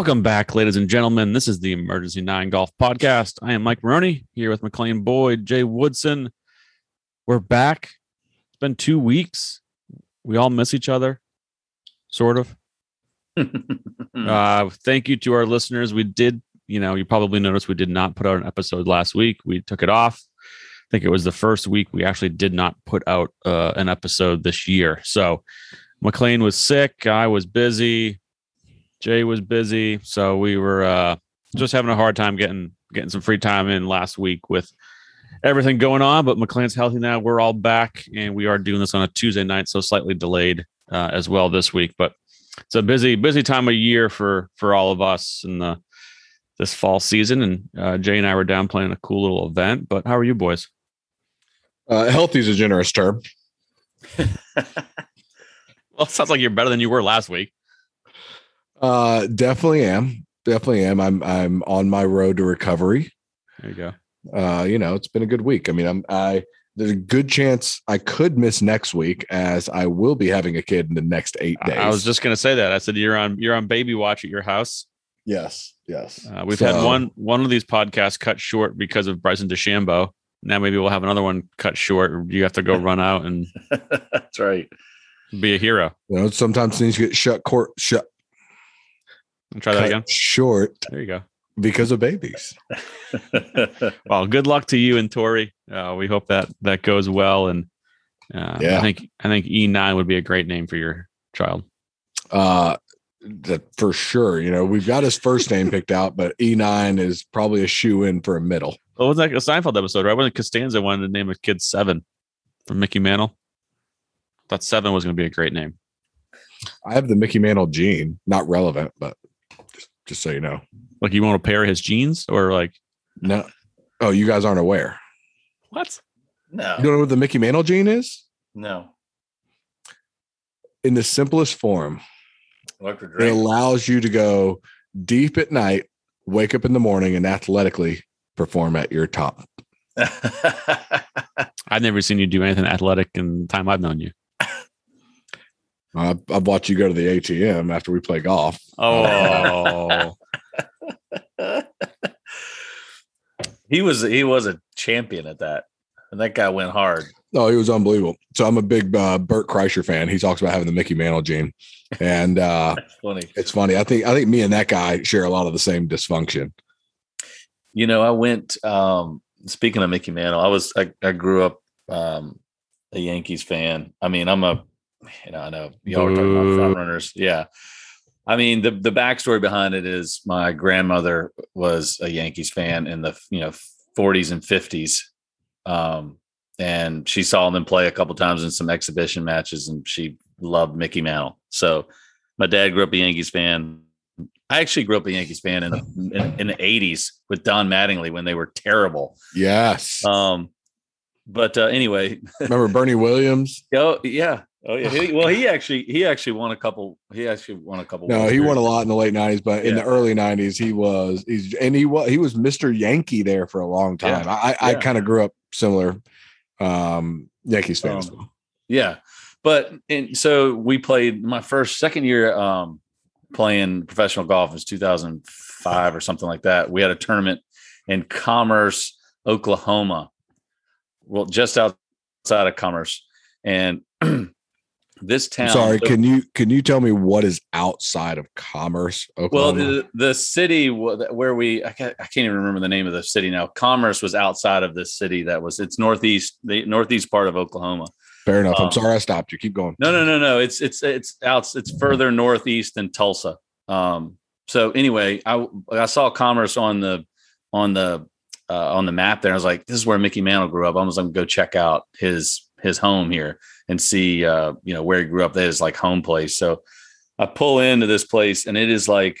Welcome back, ladies and gentlemen. This is the Emergency Nine Golf Podcast. I am Mike Maroney here with McLean Boyd, Jay Woodson. We're back. It's been two weeks. We all miss each other, sort of. uh, thank you to our listeners. We did, you know, you probably noticed we did not put out an episode last week. We took it off. I think it was the first week we actually did not put out uh, an episode this year. So McLean was sick. I was busy. Jay was busy, so we were uh, just having a hard time getting getting some free time in last week with everything going on. But McLean's healthy now. We're all back, and we are doing this on a Tuesday night, so slightly delayed uh, as well this week. But it's a busy busy time of year for for all of us in the this fall season. And uh, Jay and I were down playing a cool little event. But how are you boys? Uh, healthy is a generous term. well, it sounds like you're better than you were last week. Uh, definitely am. Definitely am. I'm I'm on my road to recovery. There you go. Uh, you know, it's been a good week. I mean, I'm I there's a good chance I could miss next week as I will be having a kid in the next eight days. I was just gonna say that. I said you're on you're on baby watch at your house. Yes, yes. Uh, we've so, had one one of these podcasts cut short because of Bryson DeChambeau. Now maybe we'll have another one cut short. You have to go run out and that's right. Be a hero. You know, sometimes things get shut court shut and try that again. Short. There you go. Because of babies. well, good luck to you and Tori. Uh, we hope that that goes well. And uh, yeah, I think I think E nine would be a great name for your child. Uh, that for sure. You know, we've got his first name picked out, but E nine is probably a shoe in for a middle. Well, was that a Seinfeld episode, right? Wasn't Costanza wanted to name a kid Seven from Mickey Mantle? Thought Seven was going to be a great name. I have the Mickey Mantle gene, not relevant, but just so you know. Like you want to pair his jeans or like no. Oh, you guys aren't aware. What? No. You don't know what the Mickey Mantle gene is? No. In the simplest form, it allows you to go deep at night, wake up in the morning, and athletically perform at your top. I've never seen you do anything athletic in the time I've known you. I've, I've watched you go to the ATM after we play golf. Oh, he was he was a champion at that, and that guy went hard. Oh, he was unbelievable. So I'm a big uh, Bert Kreischer fan. He talks about having the Mickey Mantle gene, and uh, funny. It's funny. I think I think me and that guy share a lot of the same dysfunction. You know, I went. Um, speaking of Mickey Mantle, I was I, I grew up um, a Yankees fan. I mean, I'm a you know, I know y'all were talking about front runners. Yeah. I mean, the the backstory behind it is my grandmother was a Yankees fan in the you know 40s and 50s, um, and she saw them play a couple times in some exhibition matches, and she loved Mickey Mantle. So, my dad grew up a Yankees fan. I actually grew up a Yankees fan in the in, in the 80s with Don Mattingly when they were terrible. Yes. Um, but uh, anyway, remember Bernie Williams? Oh yeah, Oh yeah. He, well, he actually he actually won a couple. He actually won a couple. No, he won a lot in the late nineties, but yeah. in the early nineties, he was he's and he was he was Mister Yankee there for a long time. Yeah. I I kind of grew up similar, um, Yankees fans. Um, yeah, but and so we played my first second year um playing professional golf was two thousand five or something like that. We had a tournament in Commerce, Oklahoma. Well, just outside of Commerce, and this town. Sorry, so, can you can you tell me what is outside of Commerce? Oklahoma? Well, the, the city where we I can't, I can't even remember the name of the city now. Commerce was outside of this city. That was it's northeast the northeast part of Oklahoma. Fair enough. Um, I'm sorry I stopped you. Keep going. No, no, no, no. It's it's it's out. It's further northeast than Tulsa. Um. So anyway, I I saw Commerce on the on the uh, on the map there. I was like, this is where Mickey Mantle grew up. I was going to go check out his his home here and see uh, you know where he grew up. That is like home place. So I pull into this place and it is like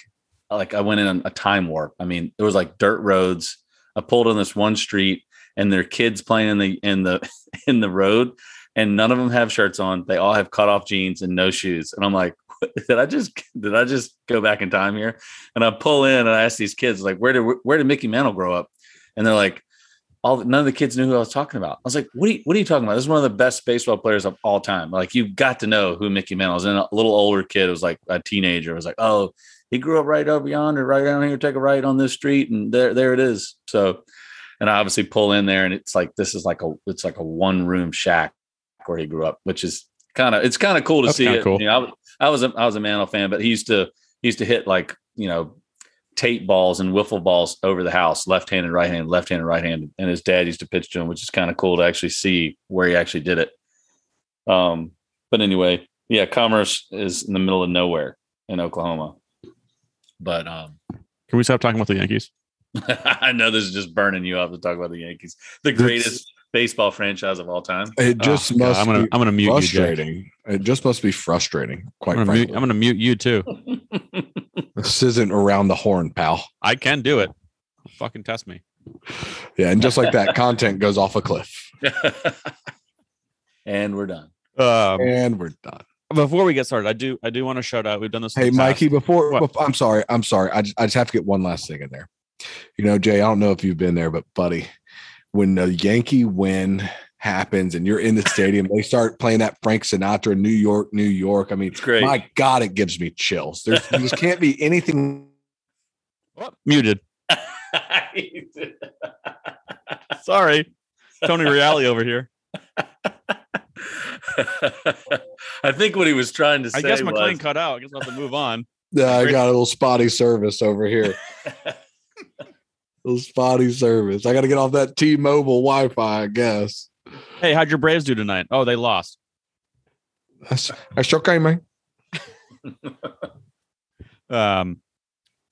like I went in a time warp. I mean, it was like dirt roads. I pulled on this one street and there are kids playing in the in the in the road and none of them have shirts on. They all have cut off jeans and no shoes. And I'm like, did I just did I just go back in time here? And I pull in and I ask these kids like, where did where did Mickey Mantle grow up? And they're like, all none of the kids knew who I was talking about. I was like, "What are you, what are you talking about? This is one of the best baseball players of all time. Like you got to know who Mickey Mantle is." And a little older kid was like a teenager was like, "Oh, he grew up right over yonder, right down here. Take a right on this street, and there there it is." So, and I obviously pull in there, and it's like this is like a it's like a one room shack where he grew up, which is kind of it's kind of cool to That's see it. cool. You know, I, I was a I was a Mantle fan, but he used to he used to hit like you know tape balls and wiffle balls over the house, left handed, right handed, left handed, right handed. And his dad used to pitch to him, which is kind of cool to actually see where he actually did it. Um, but anyway, yeah, Commerce is in the middle of nowhere in Oklahoma. But um, Can we stop talking about the Yankees? I know this is just burning you up to talk about the Yankees, the That's- greatest baseball franchise of all time. It just Oh, God, must I'm gonna be I'm gonna mute you. Jake. frustrating. It just must be frustrating. Quite I'm gonna, mute, I'm gonna mute you too. this isn't around the horn, pal. I can do it. Fucking test me. Yeah, and just like that, content goes off a cliff, and we're done. Um, and we're done. before we get started, I do I do want to shout out. We've done this. Hey, the past. Mikey, before, What? I'm sorry, I'm sorry. I just, I just have to get one last thing in there. You know, Jay, I don't know if you've been there, but buddy, when the Yankee win happens and you're in the stadium, they start playing that Frank Sinatra, New York, New York. I mean, It's great. my God, it gives me chills. There's, there just can't be anything. Oh, muted. Sorry, Tony Reali over here. I think what he was trying to say I guess McLean was, cut out. I guess I'll have to move on. Yeah, I got a little spotty service over here. little spotty service. I got to get off that T-Mobile Wi-Fi. I guess. Hey, how'd your Braves do tonight? Oh, they lost. That's, that's okay, man. Um,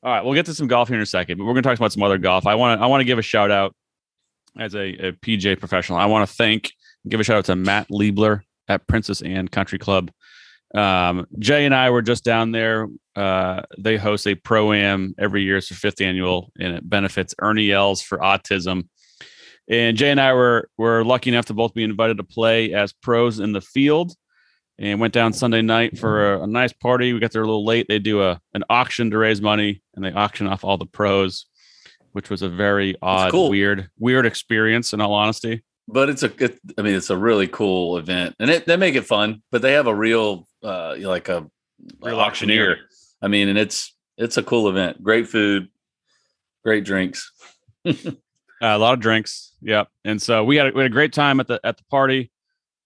all right, we'll get to some golf here in a second, but we're going to talk about some other golf. I want to I want to give a shout out as a, a PGA professional. I want to thank give a shout out to Matt Liebler at Princess Anne Country Club. Um, Jay and I were just down there. Uh, they host a pro am every year. It's their fifth annual, and it benefits Ernie Els for autism. And Jay and I were were lucky enough to both be invited to play as pros in the field and went down Sunday night for a, a nice party. We got there a little late. They do a an auction to raise money, and they auction off all the pros, which was a very odd, cool. weird, weird experience. In all honesty, but it's a it, I mean, it's a really cool event, and it, they make it fun. But they have a real, uh, like a Real auctioneer. auctioneer. I mean, and it's it's a cool event. Great food, great drinks. uh, a lot of drinks. Yep. And so we had a, we had a great time at the at the party.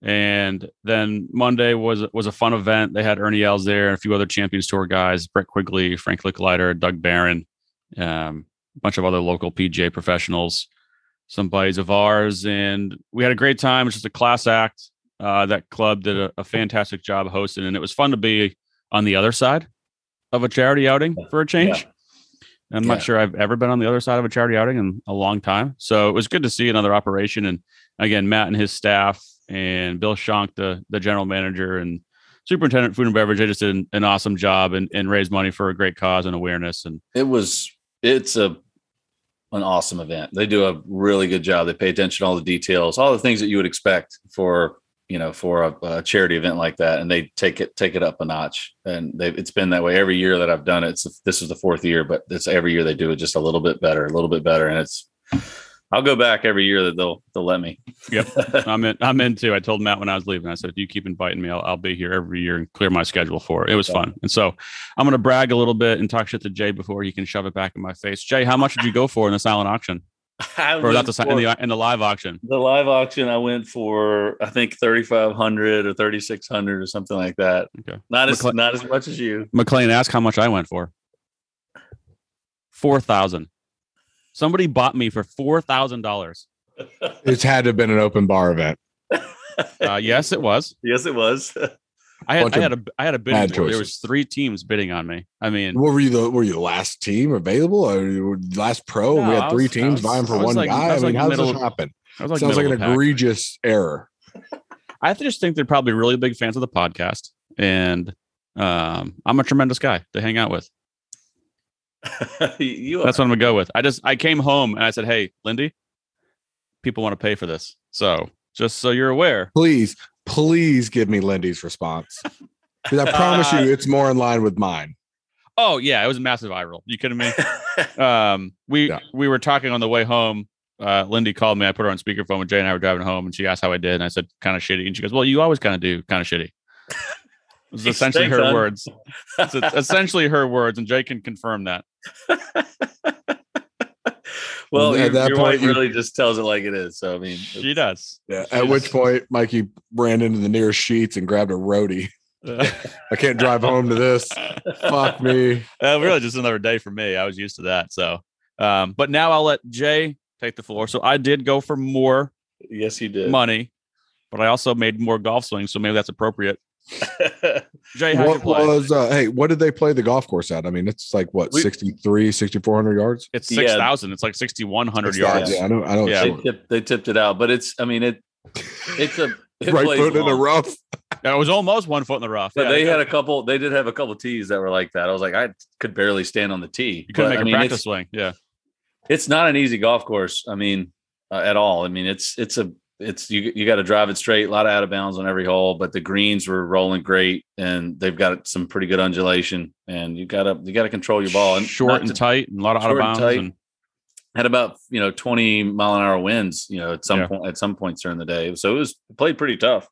And then Monday was was a fun event. They had Ernie Els there and a few other Champions Tour guys, Brett Quigley, Frank Lickliter, Doug Barron, um, a bunch of other local PGA professionals, some buddies of ours, and we had a great time. It was just a class act. Uh, that club did a, a fantastic job hosting, and it was fun to be on the other side of a charity outing for a change. I'm Yeah. not sure I've ever been on the other side of a charity outing in a long time. So it was good to see another operation. And again, Matt and his staff and Bill Shank, the, the general manager and superintendent of food and beverage, they just did an, an awesome job and, and raised money for a great cause and awareness. And It was it's a an awesome event. They do a really good job. They pay attention to all the details, all the things that you would expect for you know for a, a charity event like that, and they take it take it up a notch. And they it's been that way every year that I've done it. It's, this is the fourth year, but it's every year they do it just a little bit better, a little bit better, and it's. I'll go back every year that they'll they'll let me. Yep. I'm in, I'm in too I told Matt when I was leaving, I said, if you keep inviting me, I'll, I'll be here every year and clear my schedule for it. It was fun. And so I'm going to brag a little bit and talk shit to Jay before he can shove it back in my face. Jay, how much did you go for in the silent auction I or went not the, si- in the, in the live auction? the live auction I went for I think thirty five hundred or thirty six hundred or something like that. Okay. Not as McLe- not as much as you. McLean, ask how much I went for. Four thousand. Somebody bought me for four thousand dollars. It's had to have been an open bar event. Uh, yes, it was. yes, it was. I had Bunch I had a I had a bidding war. There was three teams bidding on me. I mean, What were you the were you the last team available or you were the last pro? and we had three was- teams was- vying for one like- guy. I, was mean, like how does this happen? I was like Sounds like an pack. egregious error. I just think they're probably really big fans of the podcast, and um, I'm a tremendous guy to hang out with. you That's what I'm gonna go with. I just I came home and I said, "Hey, Lindy, people want to pay for this, so just so you're aware." Please, please give me Lindy's response. Because I promise Uh, you, it's more in line with mine. Oh yeah, it was a massive eye roll. You kidding me? um, we Yeah. we were talking on the way home uh, Lindy called me. I put her on speakerphone when Jay and I were driving home, and she asked how I did, and I said kind of shitty, and she goes, "Well, you always kind of do kind of shitty." It was essentially her hon. words. It's essentially her words, and Jay can confirm that. Well, At your, that your point, wife you- really just tells it like it is. So I mean, She does. Yeah. At which point, Mikey ran into the nearest sheets and grabbed a roadie. I can't drive home to this. Fuck me. Uh, really, just another day for me. I was used to that. So, um, but now I'll let Jay take the floor. So I did go for more yes, you did. money, but I also made more golf swings. So maybe that's appropriate. Jay, What was, uh, hey, what did they play the golf course at? I mean, it's like what, We- 63, 6,400 yards? It's Yeah. six thousand. It's like sixty one hundred yards. Yeah, I know. I know. Yeah. they, tipped, they tipped it out, but it's. I mean, it. It's a it right plays foot in the long. rough. It was almost one foot in the rough. But Yeah, they you had a couple. They did have a couple tees that were like that. I was like, I could barely stand on the tee. You couldn't But, make I a mean, practice swing. Yeah, it's not an easy golf course. I mean, uh, at all. I mean, it's it's a it's you you got to drive it straight. A lot of out of bounds on every hole, but the greens were rolling great, and they've got some pretty good undulation. And you got to you got to control your ball and short and to- tight, and a lot of out of short and bounds. And, had about you know 20 mile an hour winds you know at some Yeah. point at some points during the day so it was played pretty tough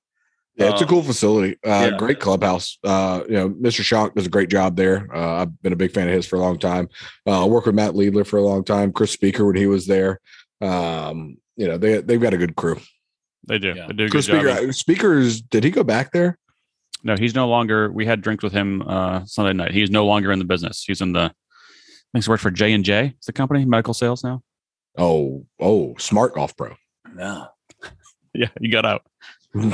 Yeah, it's a Um, cool facility. Uh, yeah. Great clubhouse. Uh, you know, Mr. Schonk does a great job there. Uh, I've been a big fan of his for a long time. Uh, I worked with Matt Liebler for a long time. Chris Speaker when he was there. Um, you know, they they've got a good crew. They do. Yeah. They do a good Chris job. Speaker, Speakers, did he go back there? No, he's no longer. We had drinks with him uh, Sunday night. He's no longer in the business. He's in the. I think he's worked for J and J. It's the company, medical sales now. Oh, oh, smart golf pro. yeah Yeah, you got out. wow,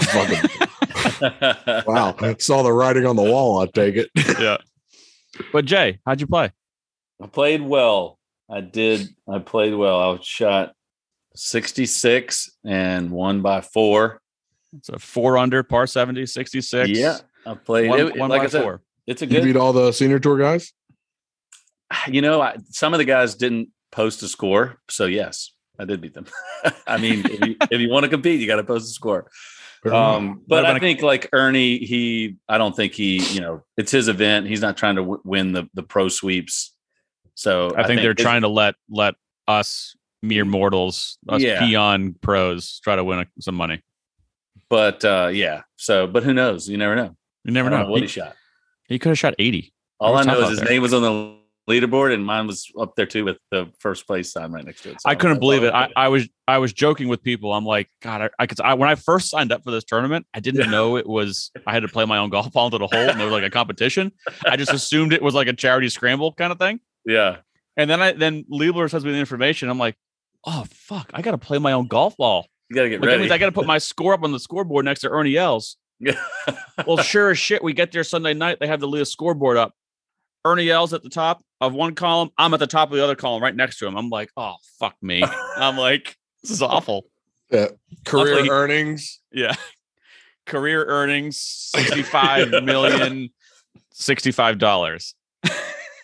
I Saw the writing on the wall, I take it. Yeah. But Jay, how'd you play? i played well i did i played well i shot 66 and one by four It's a four under, par 70, 66. yeah i played One, it- one like by i said four. it's a good. You good beat all the senior tour guys? you know I, some of the guys didn't post a score so yes i did beat them i mean if you, if you want to compete you got to post a score Um, but What about I a- think like Ernie, he, I don't think he, you know, it's his event. He's not trying to w- win the the pro sweeps. So I, think, they're trying to let let us mere mortals, us Yeah. peon pros, try to win a, some money. But uh, yeah. So, but who knows? You never know. You never don't know. what He, he shot. he could have shot 80. All I know is his there. name was on the leaderboard, and mine was up there too with the first place sign right next to it. So I couldn't believe it. I, I was I was joking with people. I'm like, God, I, I could. I, when I first signed up for this tournament, I didn't Yeah. know it was. I had to play my own golf ball into the hole, and there was like a competition. I just assumed it was like a charity scramble kind of thing. yeah. And then I then Liebler sends me the information. I'm like, oh fuck, I got to play my own golf ball. You got to get Like, that ready. means I got to put my score up on the scoreboard next to Ernie Els. yeah. Well, sure as shit, we get there Sunday night. They have the Leah scoreboard up. Ernie Els at the top of one column. I'm at the top of the other column, right next to him. I'm like, oh fuck me. I'm like, this is awful. Yeah. Career Luckily- earnings. Yeah. Career earnings 65 million, $65.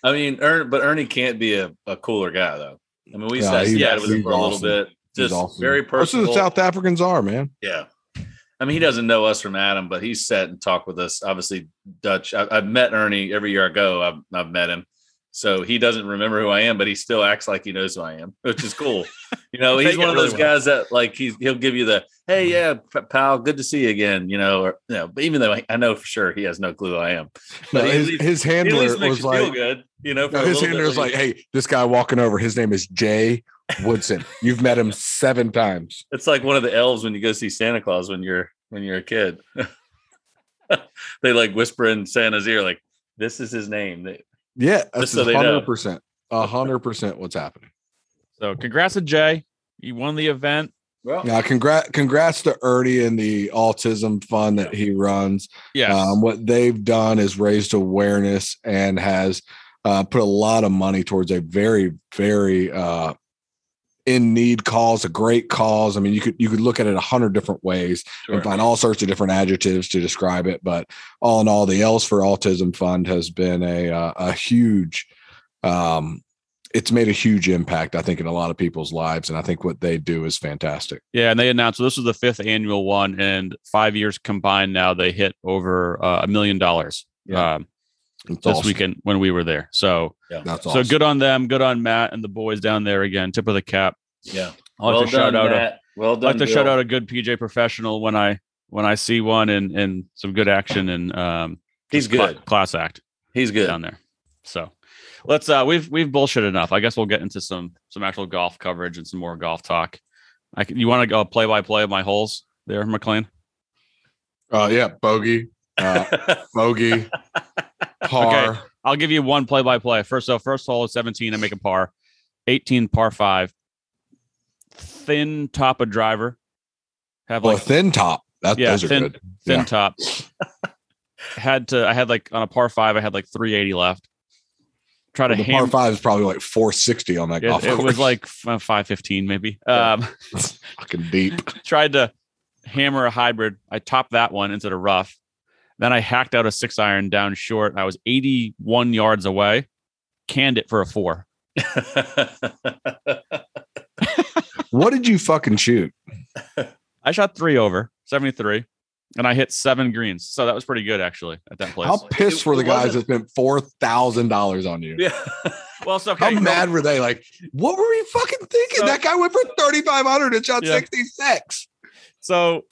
I mean, Ern, but Ernie can't be a, a cooler guy though. I mean, we Yeah, sat with him he's for a little awesome. bit. Just awesome. very personal. the South Africans are, man. Yeah. I mean, he doesn't know us from Adam, but he's sat and talked with us. Obviously, Dutch. I, I've met Ernie every year I go. I've, I've met him. So he doesn't remember who I am, but he still acts like he knows who I am, which is cool. You know, he's one of really those well. guys that like he's he'll give you the hey, mm-hmm. yeah, p- pal, good to see you again. You know, or you know, but even though I- I know for sure he has no clue who I am, But he his, least- his handler was like, good. You know, for no, his handler was like, hey, this guy walking over, his name is Jay Woodson. You've met him seven times. It's like one of the elves when you go see Santa Claus when you're when you're a kid. they like whisper in Santa's ear, like, "This is his name." They- Yeah, that's so hundred percent, a hundred percent what's happening. So congrats to Jay. You won the event. Well, yeah, congrats, congrats to Ernie and the autism fund that he runs. Yeah, Um, what they've done is raised awareness and has uh, put a lot of money towards a very, very uh, in need cause, a great cause. I mean, you could you could look at it a hundred different ways sure. and find all sorts of different adjectives to describe it. But all in all, the Els for Autism Fund has been a uh, a huge. Um, it's made a huge impact, I think, in a lot of people's lives, and I think what they do is fantastic. yeah. And they announced so this was the fifth annual one, and five years combined now they hit over uh, a million dollars Yeah. um, It's this awesome. weekend when we were there. So, yeah, That's so good on them. Good on Matt and the boys down there again. Tip of the cap. yeah. I like well to shout done, out a, Matt. Well I done. like to shout out a good PGA professional when I when I see one and and some good action and um He's cla- good. class act He's good. down there. So let's uh we've we've bullshit enough. I guess we'll get into some some actual golf coverage and some more golf talk. I can, you want to go play by play of my holes there, McLean? Uh, yeah, bogey, uh, bogey, par. Okay. I'll give you one play by play. First, so first hole is 17. I make a par. 18 par five. Thin top of driver. Have Well, like thin top. That, Yeah, those are thin- good. thin yeah. top. had to. I had like on a par five. I had like 380 left. Try to Well, par five is probably like 460 on that It, golf it was like 515 maybe. Yeah. Um, fucking deep. tried to hammer a hybrid. I topped that one into the rough. Then I hacked out a six iron down short. I was 81 yards away, canned it for a four. What did you fucking shoot? I shot three over 73 and I hit seven greens. So that was pretty good actually at that place. How pissed It- were the guys that spent four thousand dollars on you? yeah. well, so How okay, mad were they? Like, what were we fucking thinking? So- that guy went for thirty five hundred and shot Yeah. sixty six. So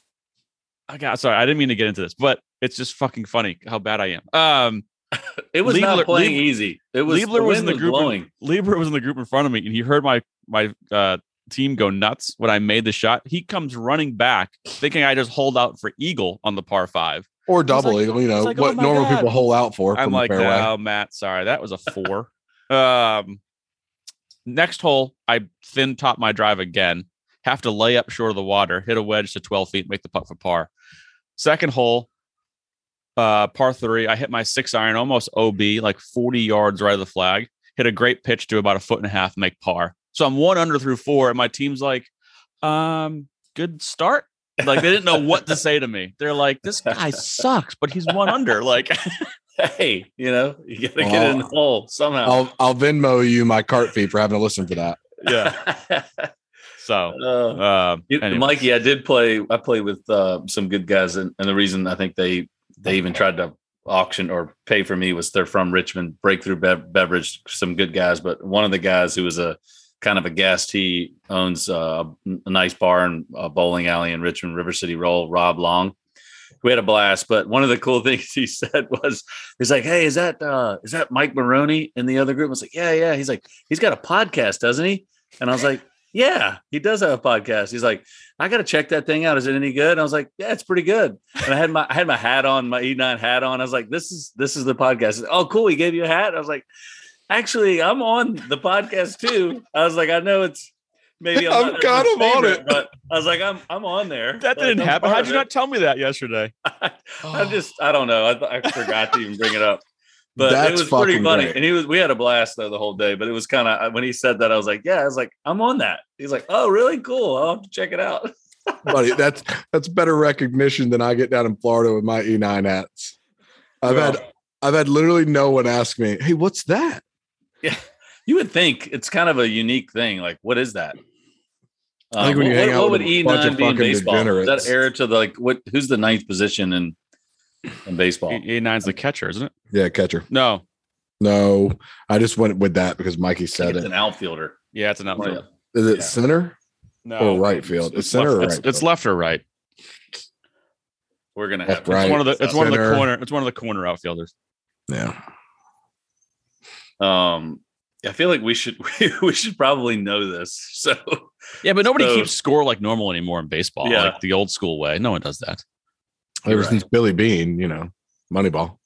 I got sorry, I didn't mean to get into this, but it's just fucking funny how bad I am. Um It was Liebler- not playing Lieb- easy. It was Liebler was in wind the group. blowing. Liebler was in the group in front of me, and he heard my my uh, team go nuts when I made the shot. He comes running back, thinking I just hold out for eagle on the par five. Or double like- eagle, you know, like, oh what my normal God. people hold out for. I'm like, oh, Matt, sorry, that was a four. um, next hole, I thin top my drive again. Have to lay up short of the water, hit a wedge to 12 feet, make the putt for par. Second hole, uh, par three, I hit my six iron almost OB, like 40 yards right of the flag. Hit a great pitch to about a foot and a half, make par. So I'm one under through four, and my team's like, um, good start. Like they didn't know what to say to me. They're like, this guy sucks, but he's one under. Like, Hey, you know, you gotta get it in the hole somehow. I'll I'll Venmo you my cart fee for having to listen to that. yeah. So, Uh, um, You- anyway. Mikey, I did play. I played with uh, some good guys, and, and the reason I think they they even tried to auction or pay for me was they're from Richmond, Breakthrough Bev- Beverage, some good guys. But one of the guys who was a kind of a guest, he owns uh, a nice bar and a bowling alley in Richmond, River City Roll. Rob Long. We had a blast, but one of the cool things he said was, "He's like, hey, is that uh, is that Mike Maroney in the other group?" I was like, "Yeah, yeah." He's like, "He's got a podcast, doesn't he?" And I was like, "Yeah, he does have a podcast." He's like, "I got to check that thing out. Is it any good?" And I was like, "Yeah, it's pretty good." And I had my I had my hat on, my E9 hat on. I was like, "This is this is the podcast." He's like, oh, cool. He gave you a hat. I was like, "Actually, I'm on the podcast too." I was like, "I know it's." Maybe I'm, I'm not kind of on it. but I was like, I'm I'm on there. that didn't I'm happen. How'd you not tell me that yesterday? I just I don't know. I, I forgot to even bring it up. But That's it was pretty funny. great. And he was we had a blast though the whole day. But it was kind of when he said that, I was like, Yeah, I was like, I'm on that. He's like, Oh, really? Cool. I'll have to check it out. buddy. That's that's better recognition than I get down in Florida with my E9 hats. I've Well, had I've had literally no one ask me, "Hey, what's that?" Yeah, you would think it's kind of a unique thing. Like, what is that? I think Um, when you what, hang out what with would E9 be in baseball? Is that air to the like what who's the ninth position in in baseball? A nine's the catcher, isn't it? Yeah, catcher. No. No, I just went with that because Mikey said it's it. an outfielder. Yeah, it's an outfield. Is it yeah. center No. or right field? It's center or left, right. it's, it's left or right. We're gonna have right. It's one of the it's one of the corner it's one of the corner outfielders. Yeah. Um, I feel like we should we should probably know this. So Yeah, but nobody So- keeps score like normal anymore in baseball, Yeah. like the old school way. No one does that. Ever You're since Billy Beane, you know, Moneyball.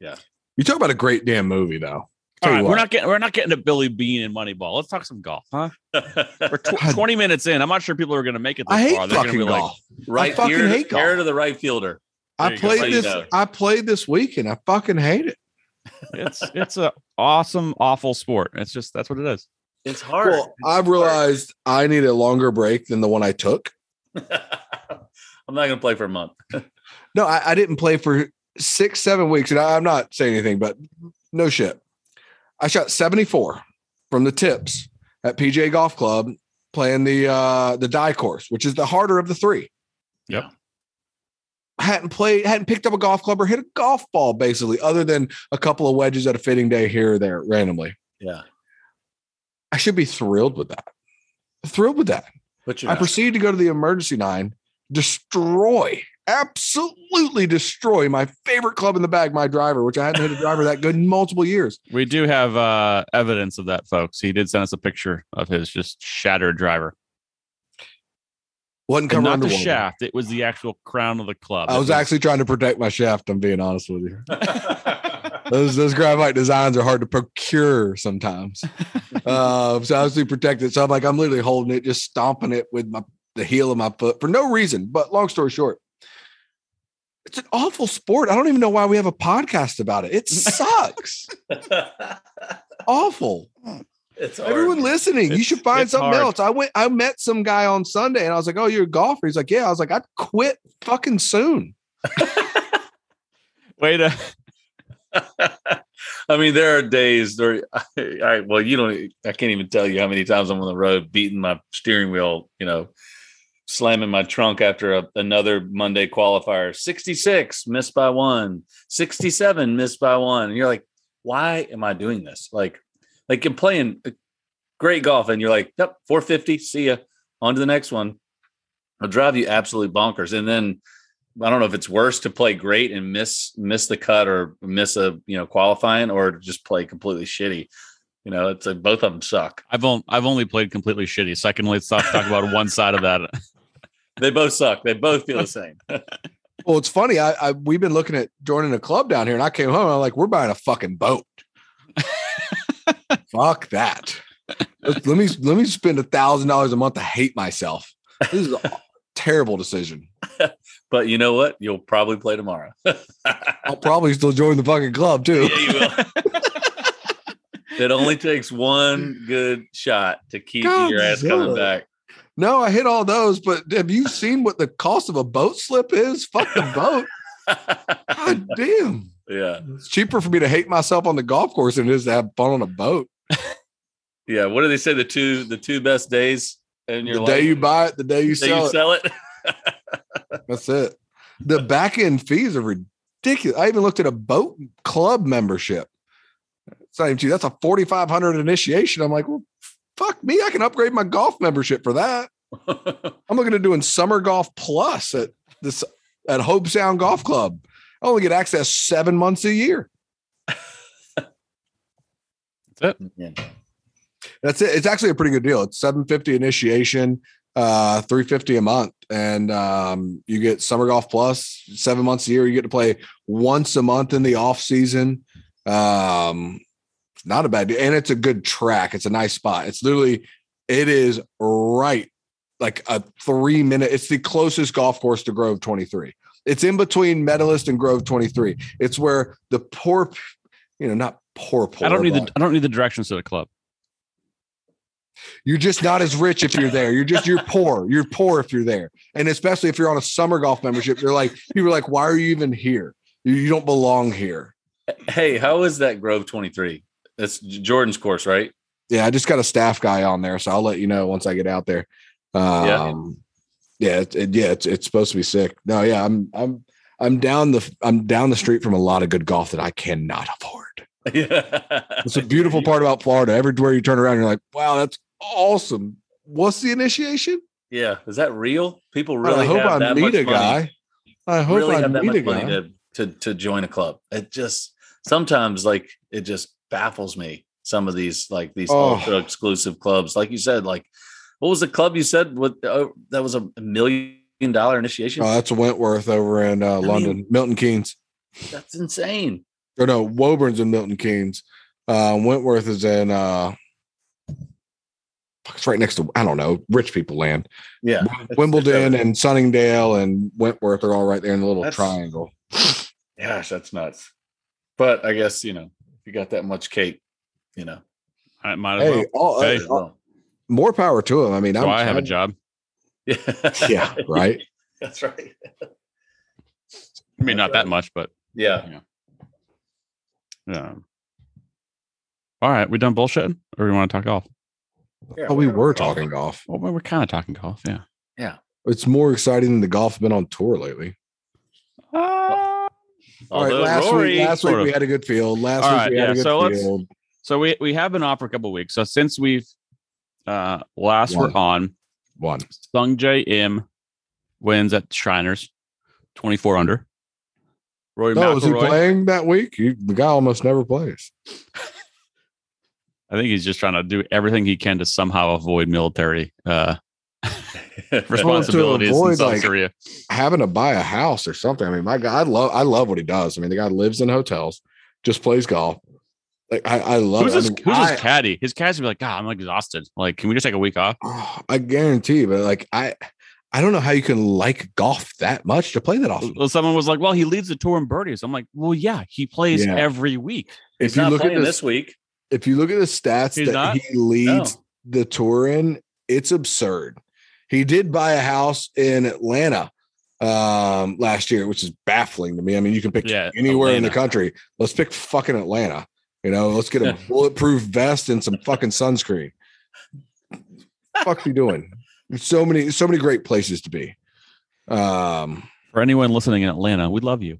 Yeah. You talk about a great damn movie, though. All Tell you right, we're not getting we're not getting to Billy Beane and Moneyball. Let's talk some golf, huh? We're tw- 20 minutes in. I'm not sure people are going to make it this I hate far. They're gonna fucking be like, golf. right fucking here, hate golf. hair to the right fielder. I There you go. played There you this. I played this weekend. I fucking hate it. it's it's a awesome, awful sport. It's just that's what it is. It's hard. Well, I've realized I need a longer break than the one I took. I'm not gonna play for a month. No, I, I didn't play for six, seven weeks, and I, I'm not saying anything, but no shit. I shot 74 from the tips at PGA Golf Club playing the uh the Dye course, which is the harder of the three. Yep. I hadn't played, hadn't picked up a golf club or hit a golf ball basically, other than a couple of wedges at a fitting day here or there randomly. Yeah. I should be thrilled with that. thrilled with that. But I proceeded to go to the emergency nine, destroy, absolutely destroy my favorite club in the bag, my driver, which I hadn't hit a driver that good in multiple years. We do have uh, evidence of that, folks. He did send us a picture of his just shattered driver. Wasn't And covered not the shaft; it was the actual crown of the club. I It was actually trying to protect my shaft. I'm being honest with you. Those those graphite designs are hard to procure sometimes. uh, so I was to protect it. So I'm like, I'm literally holding it, just stomping it with my the heel of my foot for no reason. But long story short, it's an awful sport. I don't even know why we have a podcast about it. It sucks. awful. it's hard. Everyone listening, you should find something hard. else. I went, I met some guy on Sunday and I was like, Oh, you're a golfer. He's like, Yeah. I was like, I'd quit fucking soon. Wait a. I mean, there are days there. I, I well, you don't. I can't even tell you how many times I'm on the road beating my steering wheel. You know, slamming my trunk after a, another Monday qualifier. 66 missed by one. 67 missed by one. And you're like, why am I doing this? Like, like you're playing uh, great golf, and you're like, yep, 450. See ya. On to the next one. It'll drive you absolutely bonkers. And then I don't know if it's worse to play great and miss miss the cut or miss a you know qualifying or just play completely shitty. You know, it's like both of them suck. I've only I've only played completely shitty. So I can let's talk, talk about one side of that. They both suck. They both feel the same. Well, it's funny. I, I we've been looking at joining a club down here, and I came home. I'm like, we're buying a fucking boat. Fuck that. Let let me let me spend a thousand dollars a month to hate myself. This is a terrible decision. but you know what? You'll probably play tomorrow. I'll probably still join the fucking club too. Yeah, you will. it only takes one good shot to keep your ass coming back. No, I hit all those, but have you seen what the cost of a boat slip is? Fuck the boat. God damn. yeah. It's cheaper for me to hate myself on the golf course than it is to have fun on a boat. Yeah. What do they say? The two the two best days in your life. the life? day you buy it, the day you The day sell you it. sell it. That's it. The back end fees are ridiculous. I even looked at a boat club membership. It's not even cheap. That's a forty five hundred initiation. I'm like, well, fuck me. I can upgrade my golf membership for that. I'm looking at doing summer golf plus at this at Hobe Sound Golf Club. I only get access seven months a year. That's it. Yeah. That's it. It's actually a pretty good deal. It's 750 initiation, uh, 350 a month. And um, you get summer golf plus seven months a year. You get to play once a month in the off season. Um, it's not a bad deal. And it's a good track. It's a nice spot. It's literally, it is right like a three minute, it's the closest golf course to Grove 23. It's in between Medalist and Grove 23. It's where the poor, you know, not poor, poor. I don't need but- the I don't need the directions to the club. You're just not as rich if you're there. You're just you're poor. You're poor if you're there, and especially if you're on a summer golf membership. You're like people are like, why are you even here? You, you don't belong here. Hey, how is that Grove 23? That's Jordan's course, right? Yeah, I just got a staff guy on there, so I'll let you know once I get out there. Um, yeah, it, it- yeah, it's it's supposed to be sick. No, yeah, I'm I'm I'm down the I'm down the street from a lot of good golf that I cannot afford. Yeah. It's a beautiful part about Florida. Everywhere you turn around, you're like, wow, that's awesome. What's the initiation? Yeah. Is that real? People really. I hope I meet a money. guy. I hope really I meet a guy. to, to to join a club. It just sometimes like it just baffles me. Some of these like these Oh. ultra exclusive clubs, like you said, like what was the club you said? What uh, that was a million dollar initiation? Oh, that's Wentworth over in uh, mean- London, Milton Keynes. That's insane. Or no, Woburn's in Milton Keynes. Uh, Wentworth is in uh, it's right next to I don't know, rich people land. Yeah, Wimbledon and Sunningdale and Wentworth are all right there in the little That's- triangle. Gosh, that's nuts. But I guess you know you got that much cake, you know. I might as Hey, well. all, Hey. uh, all- more power to him. I mean, So I'm I have a job. Yeah, Yeah, right. That's right. I mean, not that much, but Yeah. yeah. All right, we done bullshitting, or we want to talk golf? Oh, we were talking golf. Well, we're kind of talking golf, yeah. yeah. It's more exciting than the golf been on tour lately. Uh, All right, last Rory, week, last week we had a good field. Last week right, we had yeah, a good so let's- field. so we we have been off for a couple weeks. So since we've Uh, last One. we're on, One. Sungjae Im wins at Shriners, 24 under. Roy No, is he playing that week? He, the guy almost never plays. I think he's just trying to do everything he can to somehow avoid military uh, responsibilities in South like- Korea. Having to buy a house or something. I mean, my God, I love I love what he does. I mean, the guy lives in hotels, just plays golf. Like I, I love Who's it. I his, mean, who's I- his caddy? His caddy's be like, God, I'm exhausted. Like, can we just take a week off? Oh, I guarantee, but like I, I don't know how you can like golf that much to play that often. Well, someone was like, Well, he leads the tour in birdies. I'm like, Well, yeah, he plays Yeah. every week. He's If you not look at playing this, this week. if you look at the stats He's that not? he leads the tour in, it's absurd. He did buy a house in Atlanta um last year, which is baffling to me. I mean, you can pick Yeah, anywhere in the country. Let's pick fucking Atlanta. You know, let's get a bulletproof vest and some fucking sunscreen. Fuck you doing? So many, so many great places to be. Um, For anyone listening in Atlanta, we love you.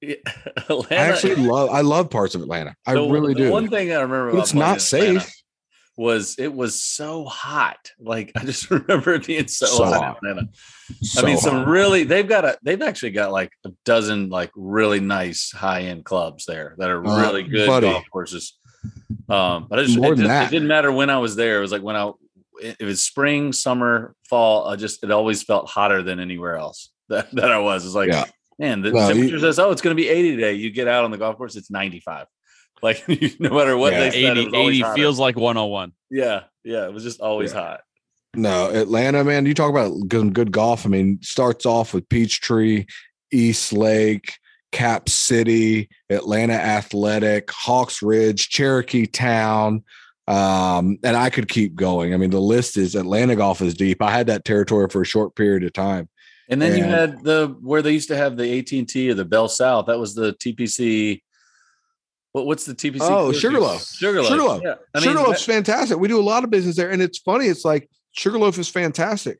Yeah, I actually love, I love parts of Atlanta. I the- really the do. One thing I remember, about it's not in Atlanta safe. Was it was so hot? Like I just remember it being so, So hot, hot. Atlanta. So I mean, some hot. really they've got a they've actually got like a dozen like really nice high end clubs there that are Uh, really good buddy. golf courses. Um, but I just, More it, than just- that. it didn't matter when I was there. It was like when I it, it was spring, summer, fall. I just it always felt hotter than anywhere else that, that I was. It's like Yeah. man, the you- temperature says, oh, it's going to be 80 today. You get out on the golf course, it's 95. Like no matter what Yeah. they said, it 80, was always 80 hotter. feels like 101. yeah, yeah, it was just always Yeah. hot. No, Atlanta, man. You talk about good, good golf. I mean, starts off with Peachtree, East Lake, Cap City, Atlanta Athletic, Hawks Ridge, Cherokee Town. Um, and I could keep going. I mean, the list is Atlanta golf is deep. I had that territory for a short period of time. And then you had the where they used to have the AT and T or the Bell South. That was the TPC. What, what's the TPC? Oh? Sugarloaf. Sugarloaf. Sugarloaf. Yeah. I mean, Sugarloaf's fantastic. We do a lot of business there, and it's funny. It's like Sugarloaf is fantastic,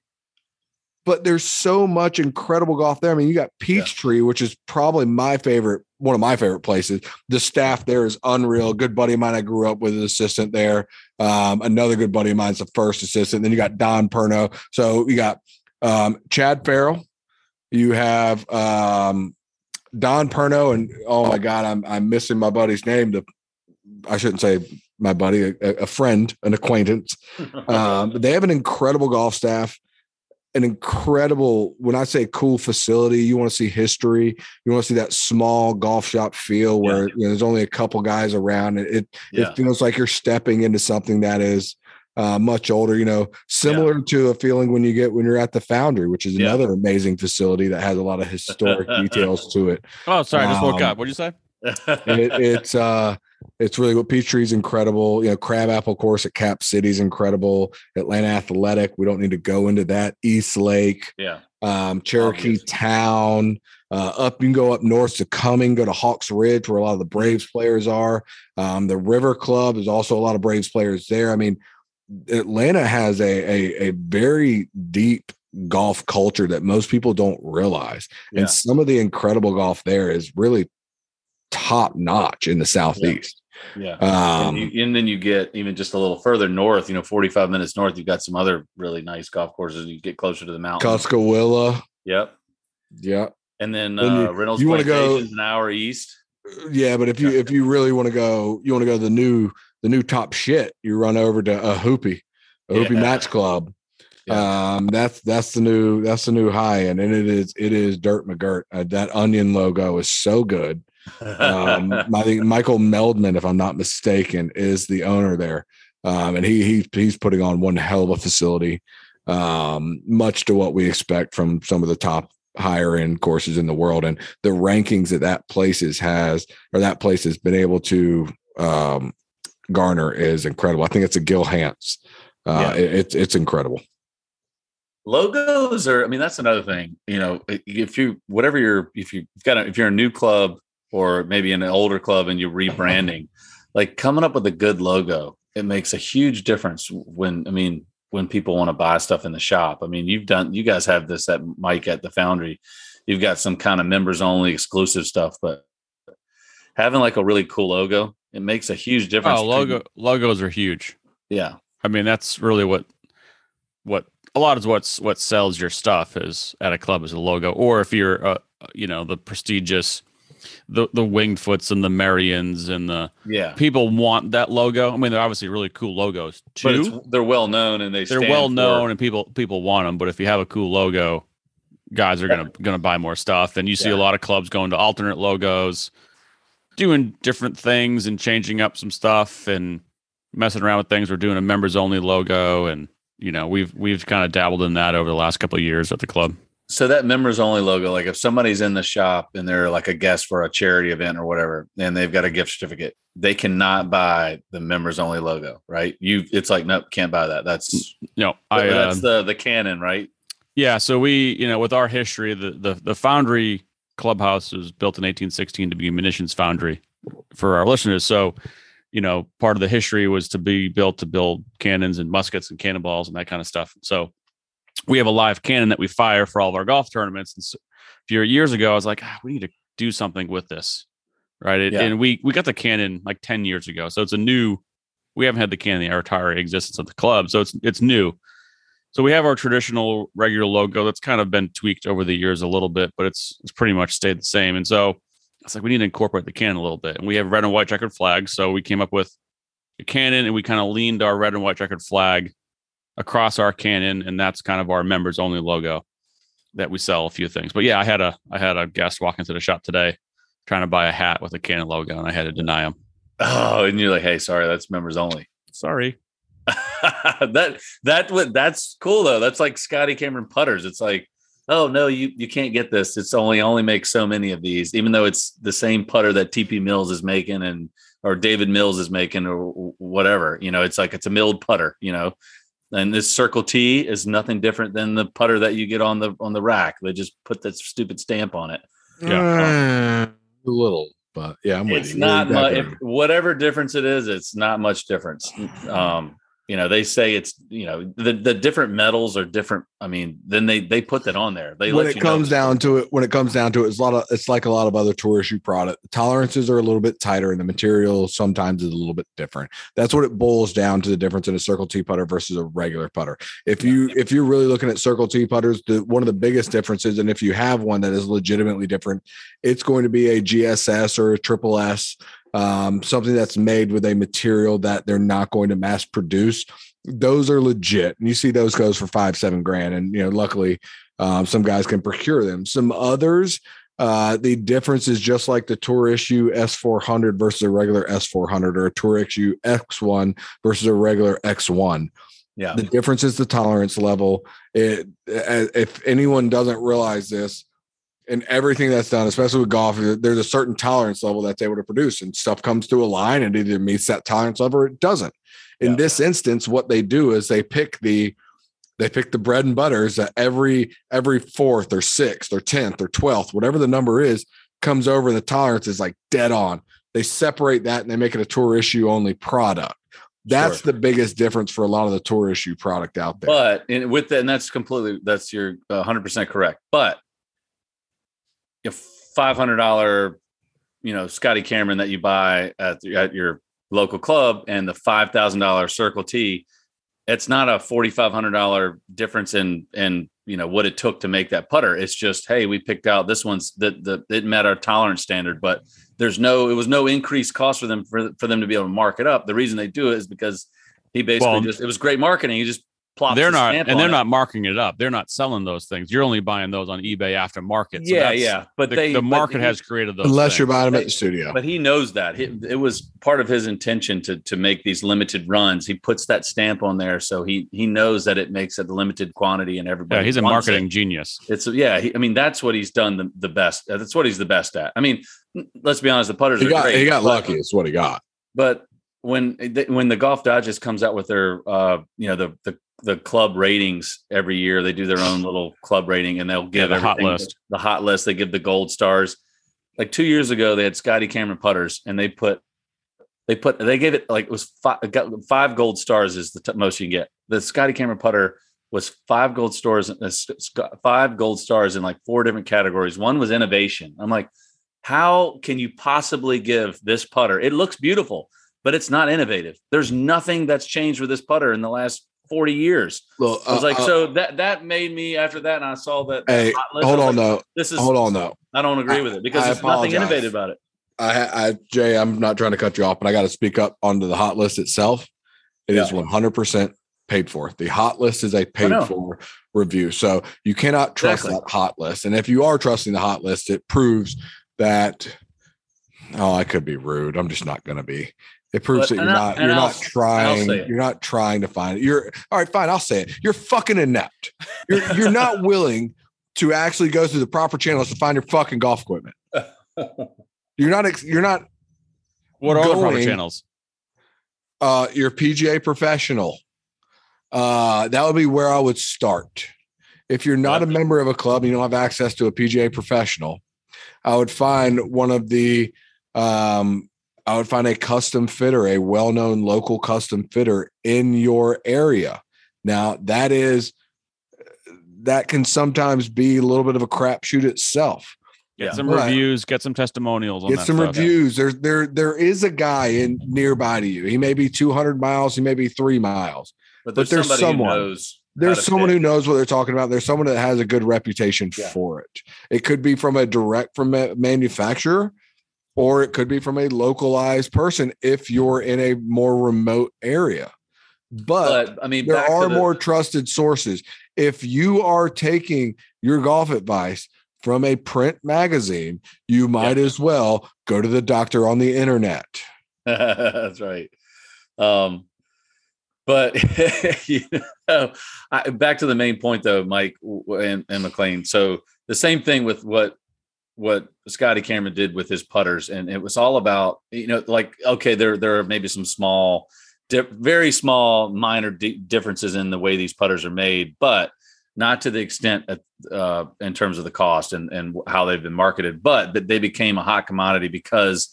but there's so much incredible golf there. I mean, you got Peachtree, which is probably my favorite, one of my favorite places. The staff there is unreal. Good buddy of mine, I grew up with an assistant there. Um, another good buddy of mine's the first assistant. Then you got Don Perno. So you got um, Chad Farrell. You have um, Don Perno, and oh my God, I'm I'm missing my buddy's name. The I shouldn't say my buddy, a, a friend, an acquaintance. Um, but they have an incredible golf staff, an incredible. When I say cool facility, you want to see history. You want to see that small golf shop feel where you know, there's only a couple guys around. It it, yeah. it feels like you're stepping into something that is. Uh, much older, you know, similar to a feeling when you get when you're at the Foundry, which is Yeah. another amazing facility that has a lot of historic details to it Oh, sorry. I just woke Um, up. What'd you say? it, it's uh it's really what Peachtree's incredible. You know, Crabapple course at Cap City's incredible. Atlanta Athletic, we don't need to go into that. East Lake, yeah. um, Cherokee Obvious. Town, uh, up you can go up north to Cumming, go to Hawks Ridge, where a lot of the Braves players are. Um, the River Club is also a lot of Braves players there. I mean, Atlanta has a a, a very deep golf culture that most people don't realize. Yeah. And some of the incredible golf there is really top notch in the southeast. Yeah. Um, and, you, and then you get even just a little further north, you know, 45 minutes north, you've got some other really nice golf courses. You get closer to the mountains. Cuscowilla, Yep. yeah, And then you- uh, Reynolds you wanna go- an hour east. yeah. But if you if you really want to go, you want to go to the new the new top shit. You run over to Ohoopee, a Hoopy Yeah. Match Club. Um, that's that's the new that's the new high end, and it is it is Dirt McGirt. Uh, that onion logo is so good. um, I think Michael Meldman, if I'm not mistaken, is the owner there, um, and he he he's putting on one hell of a facility, um, much to what we expect from some of the top higher end courses in the world, and the rankings that that places has or that place has been able to um, garner is incredible. I think it's a Gil Hanse. Uh, Yeah. it- it's it's incredible. logos are i mean that's another thing you know if you whatever you're if you've got a, if you're a new club or maybe an older club and you're rebranding like coming up with a good logo it makes a huge difference when i mean when people want to buy stuff in the shop i mean you've done you guys have this at mike at the foundry you've got some kind of members only exclusive stuff but having like a really cool logo it makes a huge difference Oh, logo logos are huge. yeah I mean, that's really what what a lot of what's what sells your stuff is at a club is a logo, or if you're uh, you know the prestigious the the winged foots and the Merions and the Yeah. people want that logo. I mean, they're obviously really cool logos But too. they're well known and they They're well known and people people want them. But if you have a cool logo, guys are gonna gonna buy more stuff. And you see a lot of clubs going to alternate logos, doing different things and changing up some stuff and messing around with things. We're doing a members only logo, and you know we've we've kind of dabbled in that over the last couple of years at the club. So that members only logo, like if somebody's in the shop and they're like a guest for a charity event or whatever, and they've got a gift certificate, they cannot buy the members only logo, right? You, it's like nope, can't buy that. That's know, I that's uh, the the cannon, right? Yeah, so we, you know, with our history, the the the Foundry Clubhouse was built in 1816 to be a munitions foundry for our listeners. So, you know, part of the history was to be built to build cannons and muskets and cannonballs and that kind of stuff. So, we have a live cannon that we fire for all of our golf tournaments. And so, a few years ago, I was like, ah, we need to do something with this, right? It, Yeah. And we we got the cannon like 10 years ago, so it's a new. We haven't had the cannon the entire existence of the club, so it's it's new. So we have our traditional regular logo that's kind of been tweaked over the years a little bit, but it's it's pretty much stayed the same. And so it's like we need to incorporate the cannon a little bit. And we have red and white checkered flags. So we came up with a cannon and we kind of leaned our red and white checkered flag across our cannon, and that's kind of our members only logo that we sell a few things. But yeah, I had a I had a guest walk into the shop today trying to buy a hat with a cannon logo, and I had to deny him. Oh, and you're like, hey, sorry, that's members only. Sorry. that that what that's cool though. That's like Scotty Cameron putters. It's like, oh no, you you can't get this. It's only only make so many of these, even though it's the same putter that TP Mills is making and or David Mills is making or whatever. You know, it's like it's a milled putter. You know, and this Circle T is nothing different than the putter that you get on the on the rack. They just put that stupid stamp on it. Uh, a little, but yeah, I'm with it's you. not You're much exactly right. whatever difference it is it's not much difference um you know they say it's you know the the different metals are different i mean then they they put that on there they when let it you know- comes down to it, when it comes down to it, it's a lot of it's like a lot of other tour issue product. The tolerances are a little bit tighter, and the material sometimes is a little bit different. That's what it boils down to the difference in a Circle T putter versus a regular putter. If you if you're really looking at Circle T putters, the one of the biggest differences, and if you have one that is legitimately different, it's going to be a GSS or a Triple S, um, something that's made with a material that they're not going to mass produce. Those are legit, and you see those goes for five seven grand, and you know luckily um, some guys can procure them. Some others, uh, the difference is just like the Tour Issue S400 versus a regular S400 or a Tour Issue X1 versus a regular X1. yeah The difference is the tolerance level. It, if anyone doesn't realize this, and everything that's done, especially with golf, there's a certain tolerance level that's able to produce, and stuff comes through a line and either meets that tolerance level or it doesn't. In Yeah. this instance, what they do is they pick the they pick the bread and butters that every every fourth or sixth or tenth or twelfth, whatever the number is, comes over and the tolerance is like dead on. They separate that and they make it a tour issue only product. That's Sure. the biggest difference for a lot of the tour issue product out there. but and with that and that's completely that's your uh, 100% correct but a $500 you know scotty cameron that you buy at, the, at your local club and the $5000 circle t it's not a $4500 difference in in you know what it took to make that putter. It's just hey we picked out this one's that the it met our tolerance standard but there's no it was no increased cost for them for, for them to be able to mark it up. The reason they do it is because he basically Well, just it was great marketing. He just plopped they're not, stamp and on they're it. not marking it up. They're not selling those things. You're only buying those on eBay after market. So yeah yeah but the, they the but market he- has created those. Unless you're buying them at the studio. but he knows that He- it was part of his intention to to make these limited runs he puts that stamp on there so he he knows that it makes it a limited quantity and everybody Yeah, he's a wants it. marketing genius. It's yeah. He, I mean, that's what he's done the, the best. That's what he's the best at. I mean, let's be honest. The putters he are got great. he got but- lucky. It's what he got. But when when the Golf Digest comes out with their uh you know the the the club ratings every year, they do their own little club rating, and they'll give the hot list. The hot list. They give the gold stars. Like two years ago, they had Scotty Cameron putters, and they put they put they gave it like it was five, got five gold stars is the t- most you can get. The Scotty Cameron putter was five gold stars, uh, five gold stars in like four different categories. One was innovation. I'm like, how can you possibly give this putter? It looks beautiful, but it's not innovative. There's nothing that's changed with this putter in the last 40 years. Well, I was uh, like, uh, so that that made me after that, and I saw that. hey, hot list, hold on, like, though. This is Hold on, though. I don't agree I- with it because I there's nothing apologize. innovative about it. I, I, Jay, I'm not trying to cut you off, but I got to speak up onto the hot list itself. It is Yeah. 100% paid for. The hot list is a paid for review. So you cannot trust Exactly. that hot list. And if you are trusting the hot list, it proves that, oh, I could be rude. I'm just not going to be. It proves But- that you're and I- not, you're I'll- not trying, say it. you're not trying to find it. You're all right, fine. I'll say it. You're fucking inept. You're, you're not willing to actually go through the proper channels to find your fucking golf equipment. You're not, you're not What are the proper channels? uh your PGA professional. Uh that would be where I would start. If you're not a member of a club, you don't have access to a PGA professional. I would find one of the um I would find a custom fitter, a well-known local custom fitter in your area. Now, that is that can sometimes be a little bit of a crapshoot itself Get Yeah. some Right. reviews, get some testimonials on get that some stuff. reviews. There's there there is a guy in nearby to you. He may be 200 miles. He may be three miles. But But there's, there's somebody someone. who knows. There's someone fit. who knows what they're talking about. There's someone that has a good reputation Yeah. for it. It could be from a direct from a manufacturer, or it could be from a localized person if you're in a more remote area. But, But I mean, there are the- more trusted sources. If you are taking your golf advice from a print magazine, you might as well go to the doctor on the internet. That's right. Um, but you know, I, back to the main point though, Mike and, and McLean. So the same thing with what what Scotty Cameron did with his putters, and it was all about you know, like okay, there there are maybe some small, very small, minor di- differences in the way these putters are made, but not to the extent uh, in terms of the cost and and how they've been marketed, but that they became a hot commodity because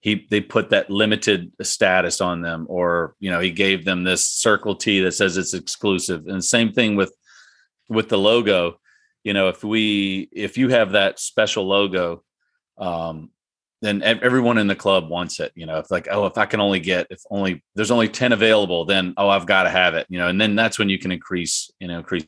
he they put that limited status on them or you know he gave them this circle t that says it's exclusive. And same thing with with the logo you know if we if you have that special logo um then everyone in the club wants it you know if like oh if i can only get if only there's only 10 available then oh i've got to have it you know and then that's when you can increase you know increase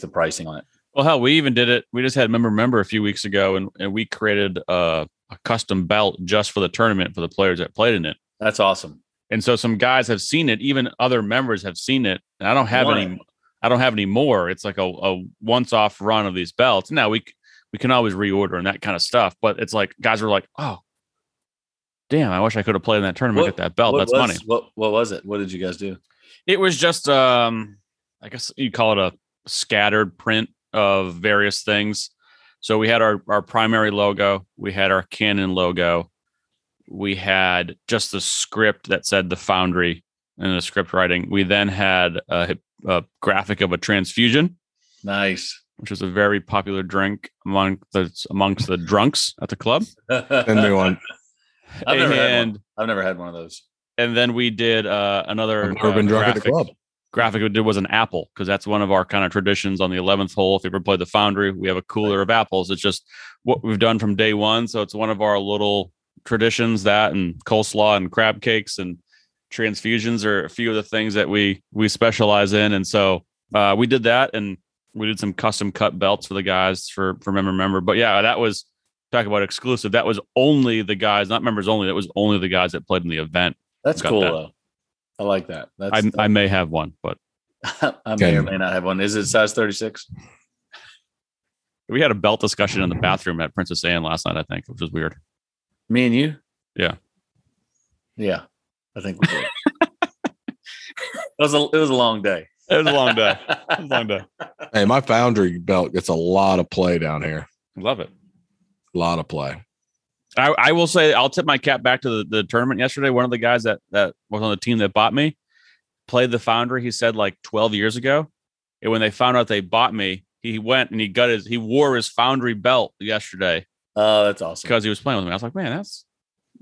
the pricing on it Well, hell, we even did it. We just had member member a few weeks ago, and, and we created uh, a custom belt just for the tournament for the players that played in it. that's awesome And so some guys have seen it. Even other members have seen it. And I don't have any. I don't have any more. It's like a, a once off run of these belts. Now we we can always reorder and that kind of stuff. But it's like guys were like, oh, damn! I wish I could have played in that tournament. What- Get that belt. That's was, money. what what was it what did you guys do It was just um I guess you call it a scattered print of various things. So we had our our primary logo, we had our cannon logo, we had just the script that said the Foundry and the script writing. We then had a, a graphic of a transfusion, nice which is a very popular drink among the amongst the drunks at the club. And new one. I've never had and one. I've never had one of those. and then we did uh, another I've uh, been drunk at the graphic. club. graphic we did was an apple because that's one of our kind of traditions on the 11th hole. If you ever played the Foundry, we have a cooler of apples. It's just what we've done from day one. So it's one of our little traditions that and coleslaw and crab cakes and transfusions are a few of the things that we we specialize in. And so uh, we did that and we did some custom cut belts for the guys for for member member. But yeah, that was talk about exclusive. That was only the guys, not members only. That was only the guys that played in the event. That's cool that. though. I like that. That's, I, I may have one, but I may or may not have one. Is it size 36? We had a belt discussion in the bathroom at Princess Anne last night, I think, which was weird. Me and you? Yeah. Yeah. I think we did. it was a it was a long day. It was a long day. It was a long day. Hey, my Foundry belt gets a lot of play down here. Love it. A lot of play. I, I will say I'll tip my cap back to the, the tournament yesterday. One of the guys that that was on the team that bought me played the Foundry. He said like 12 years ago. And when they found out they bought me, he went and he got his he wore his Foundry belt yesterday Oh, that's awesome. because he was playing with me. I was like, man, that's a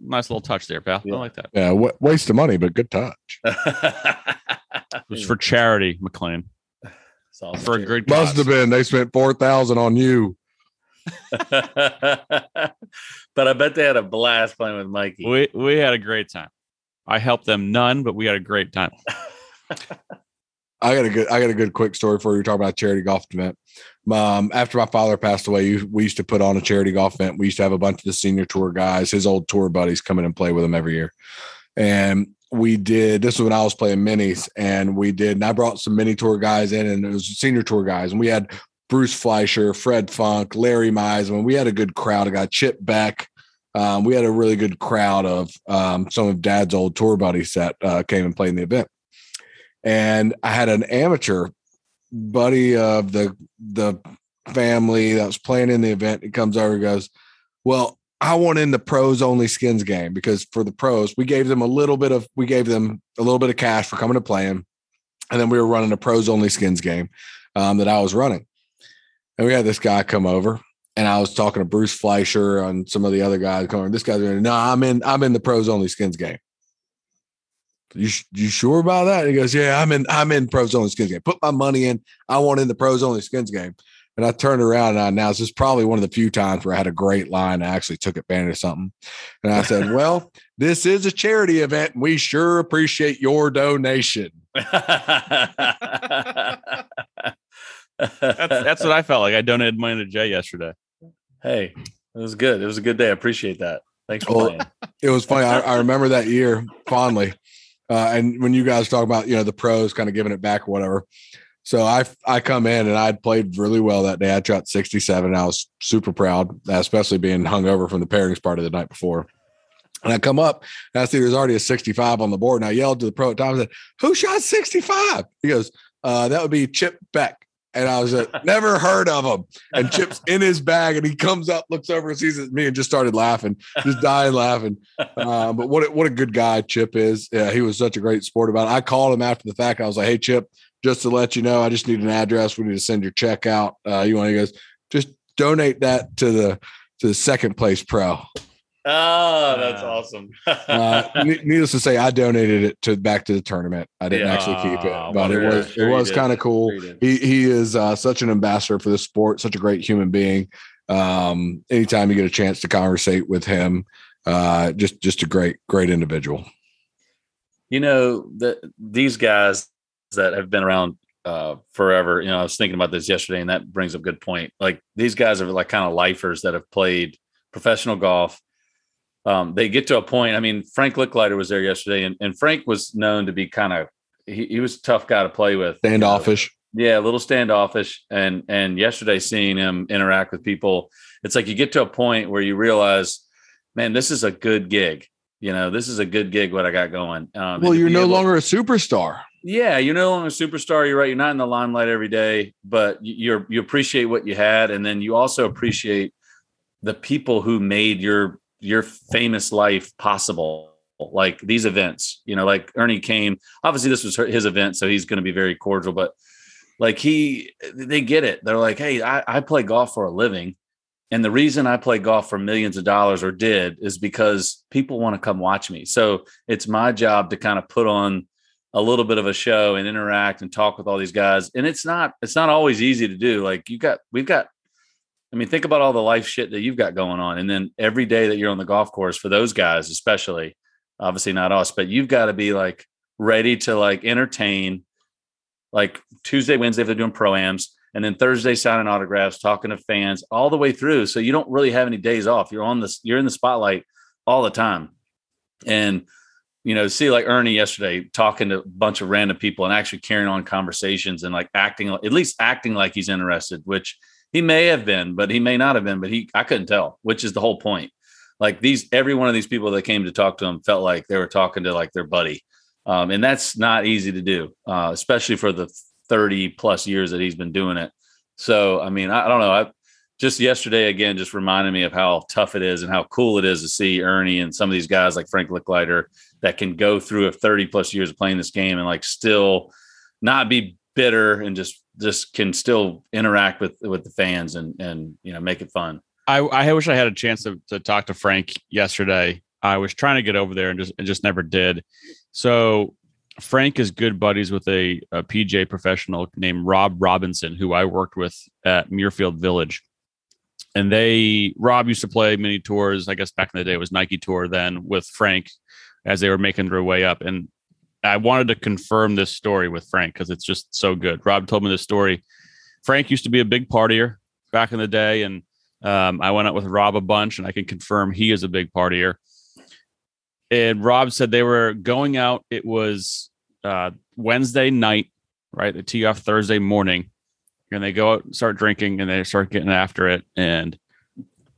nice little touch there, pal. Yeah. I like that. Yeah, w- waste of money, but good touch. It was for charity, McLean, It's awesome. for a good Must have been. They spent four thousand on you. but I bet they had a blast playing with Mikey. We we had a great time. I helped them none, but we had a great time. I got a good I got a good quick story for you. Talking about charity golf event. Um, after my father passed away, we used to put on a charity golf event. We used to have a bunch of the senior tour guys, his old tour buddies, come in and play with him every year. And we did this was when I was playing minis, and we did. And I brought some mini tour guys in, and it was senior tour guys, and we had Bruce Fleisher, Fred Funk, Larry Meisman. We had a good crowd. I got Chip Beck. Um, we had a really good crowd of um, some of Dad's old tour buddies that uh, came and played in the event. And I had an amateur buddy of the the family that was playing in the event. He comes over and goes, "Well, I want in the pros only skins game because for the pros, we gave them a little bit of we gave them a little bit of cash for coming to play him, and then we were running a pros only skins game um, that I was running." And we had this guy come over, and I was talking to Bruce Fleisher and some of the other guys going. This guy's going, no, I'm in. I'm in the pros only skins game. You you sure about that? And he goes, yeah, I'm in. I'm in pros only skins game. Put my money in. I want in the pros only skins game. And I turned around and I announced this is probably one of the few times where I had a great line. I actually took advantage of something. And I said, Well, this is a charity event. And we sure appreciate your donation. that's, that's what I felt like. I donated money to Jay yesterday. Hey, it was good. It was a good day. I appreciate that. Thanks for well, playing. It was funny. I, I remember that year fondly. Uh, and when you guys talk about, you know, the pros kind of giving it back or whatever. So I I come in and I'd played really well that day. I shot 67. I was super proud, especially being hung over from the pairings party the night before. And I come up and I see there's already a 65 on the board. And I yelled to the pro at time, I said, Who shot 65? He goes, uh, that would be Chip Beck. And I was like, never heard of him. And Chip's in his bag, and he comes up, looks over, and sees me, and just started laughing, just dying laughing. Uh, but what a, what a good guy Chip is. Yeah, he was such a great sport about it. I called him after the fact. I was like, hey Chip, just to let you know, I just need an address. We need to send your check out. Uh, you want? He goes, just donate that to the to the second place pro. Oh, that's uh, awesome. uh, needless to say, I donated it to back to the tournament. I didn't yeah, actually keep it, but it was sure it was kind of cool. he he is uh, such an ambassador for the sport, such a great human being. Um, anytime you get a chance to conversate with him, uh, just just a great great individual. You know the these guys that have been around uh, forever. You know, I was thinking about this yesterday, and that brings up a good point. Like these guys are like kind of lifers that have played professional golf um, they get to a point. I mean, Frank Lickliter was there yesterday, and, and Frank was known to be kind of he, he, was a tough guy to play with, standoffish. You know? Yeah, a little standoffish. And and yesterday, seeing him interact with people, it's like you get to a point where you realize, man, this is a good gig. You know, this is a good gig. What I got going. Um, well, you're no able, longer a superstar. Yeah, you're no longer a superstar. You're right. You're not in the limelight every day, but you're you appreciate what you had, and then you also appreciate the people who made your your famous life possible. Like these events you know like ernie came obviously this was his event so he's going to be very cordial but like he they get it. They're like hey I, I play golf for a living and the reason i play golf for millions of dollars or did is because people want to come watch me. So it's my job to kind of put on a little bit of a show and interact and talk with all these guys and it's not it's not always easy to do. Like you got we've got I mean, think about all the life shit that you've got going on. And then every day that you're on the golf course for those guys, especially, obviously not us, but you've got to be like ready to like entertain like Tuesday, Wednesday, if they're doing proams, and then Thursday signing autographs, talking to fans all the way through. So you don't really have any days off. You're on this, you're in the spotlight all the time. And you know, see like Ernie yesterday talking to a bunch of random people and actually carrying on conversations and like acting, at least acting like he's interested, which he may have been, but he may not have been. But he, I couldn't tell, which is the whole point. Like these, every one of these people that came to talk to him felt like they were talking to like their buddy, um, and that's not easy to do, uh, especially for the thirty plus years that he's been doing it. So, I mean, I, I don't know. I just yesterday again just reminded me of how tough it is and how cool it is to see Ernie and some of these guys like Frank Lickliter that can go through a 30 plus years of playing this game and like still not be bitter and just just can still interact with with the fans and and you know make it fun. I, I wish I had a chance to, to talk to Frank yesterday. I was trying to get over there and just and just never did. So Frank is good buddies with a, a PGA professional named Rob Robinson, who I worked with at Muirfield Village. And they Rob used to play mini tours. I guess back in the day it was Nike Tour then with Frank as they were making their way up. And I wanted to confirm this story with Frank because it's just so good. Rob told me this story. Frank used to be a big partier back in the day, and um, I went out with Rob a bunch, and I can confirm he is a big partier. And Rob said they were going out. It was uh, Wednesday night, right? They tee off Thursday morning, and they go out and start drinking, and they start getting after it. And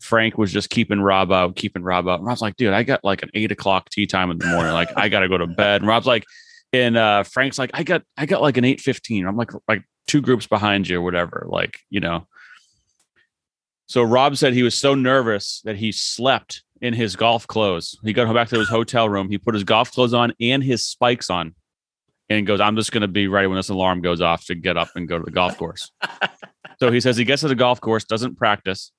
Frank was just keeping Rob out, keeping Rob out. And Rob's like, dude, I got like an eight o'clock tea time in the morning. Like, I gotta go to bed. And Rob's like, and uh, Frank's like, I got, I got like an eight fifteen. I'm like, like two groups behind you, or whatever. Like, you know. So Rob said he was so nervous that he slept in his golf clothes. He got back to his hotel room. He put his golf clothes on and his spikes on, and goes, "I'm just going to be ready when this alarm goes off to get up and go to the golf course." so he says he gets to the golf course, doesn't practice.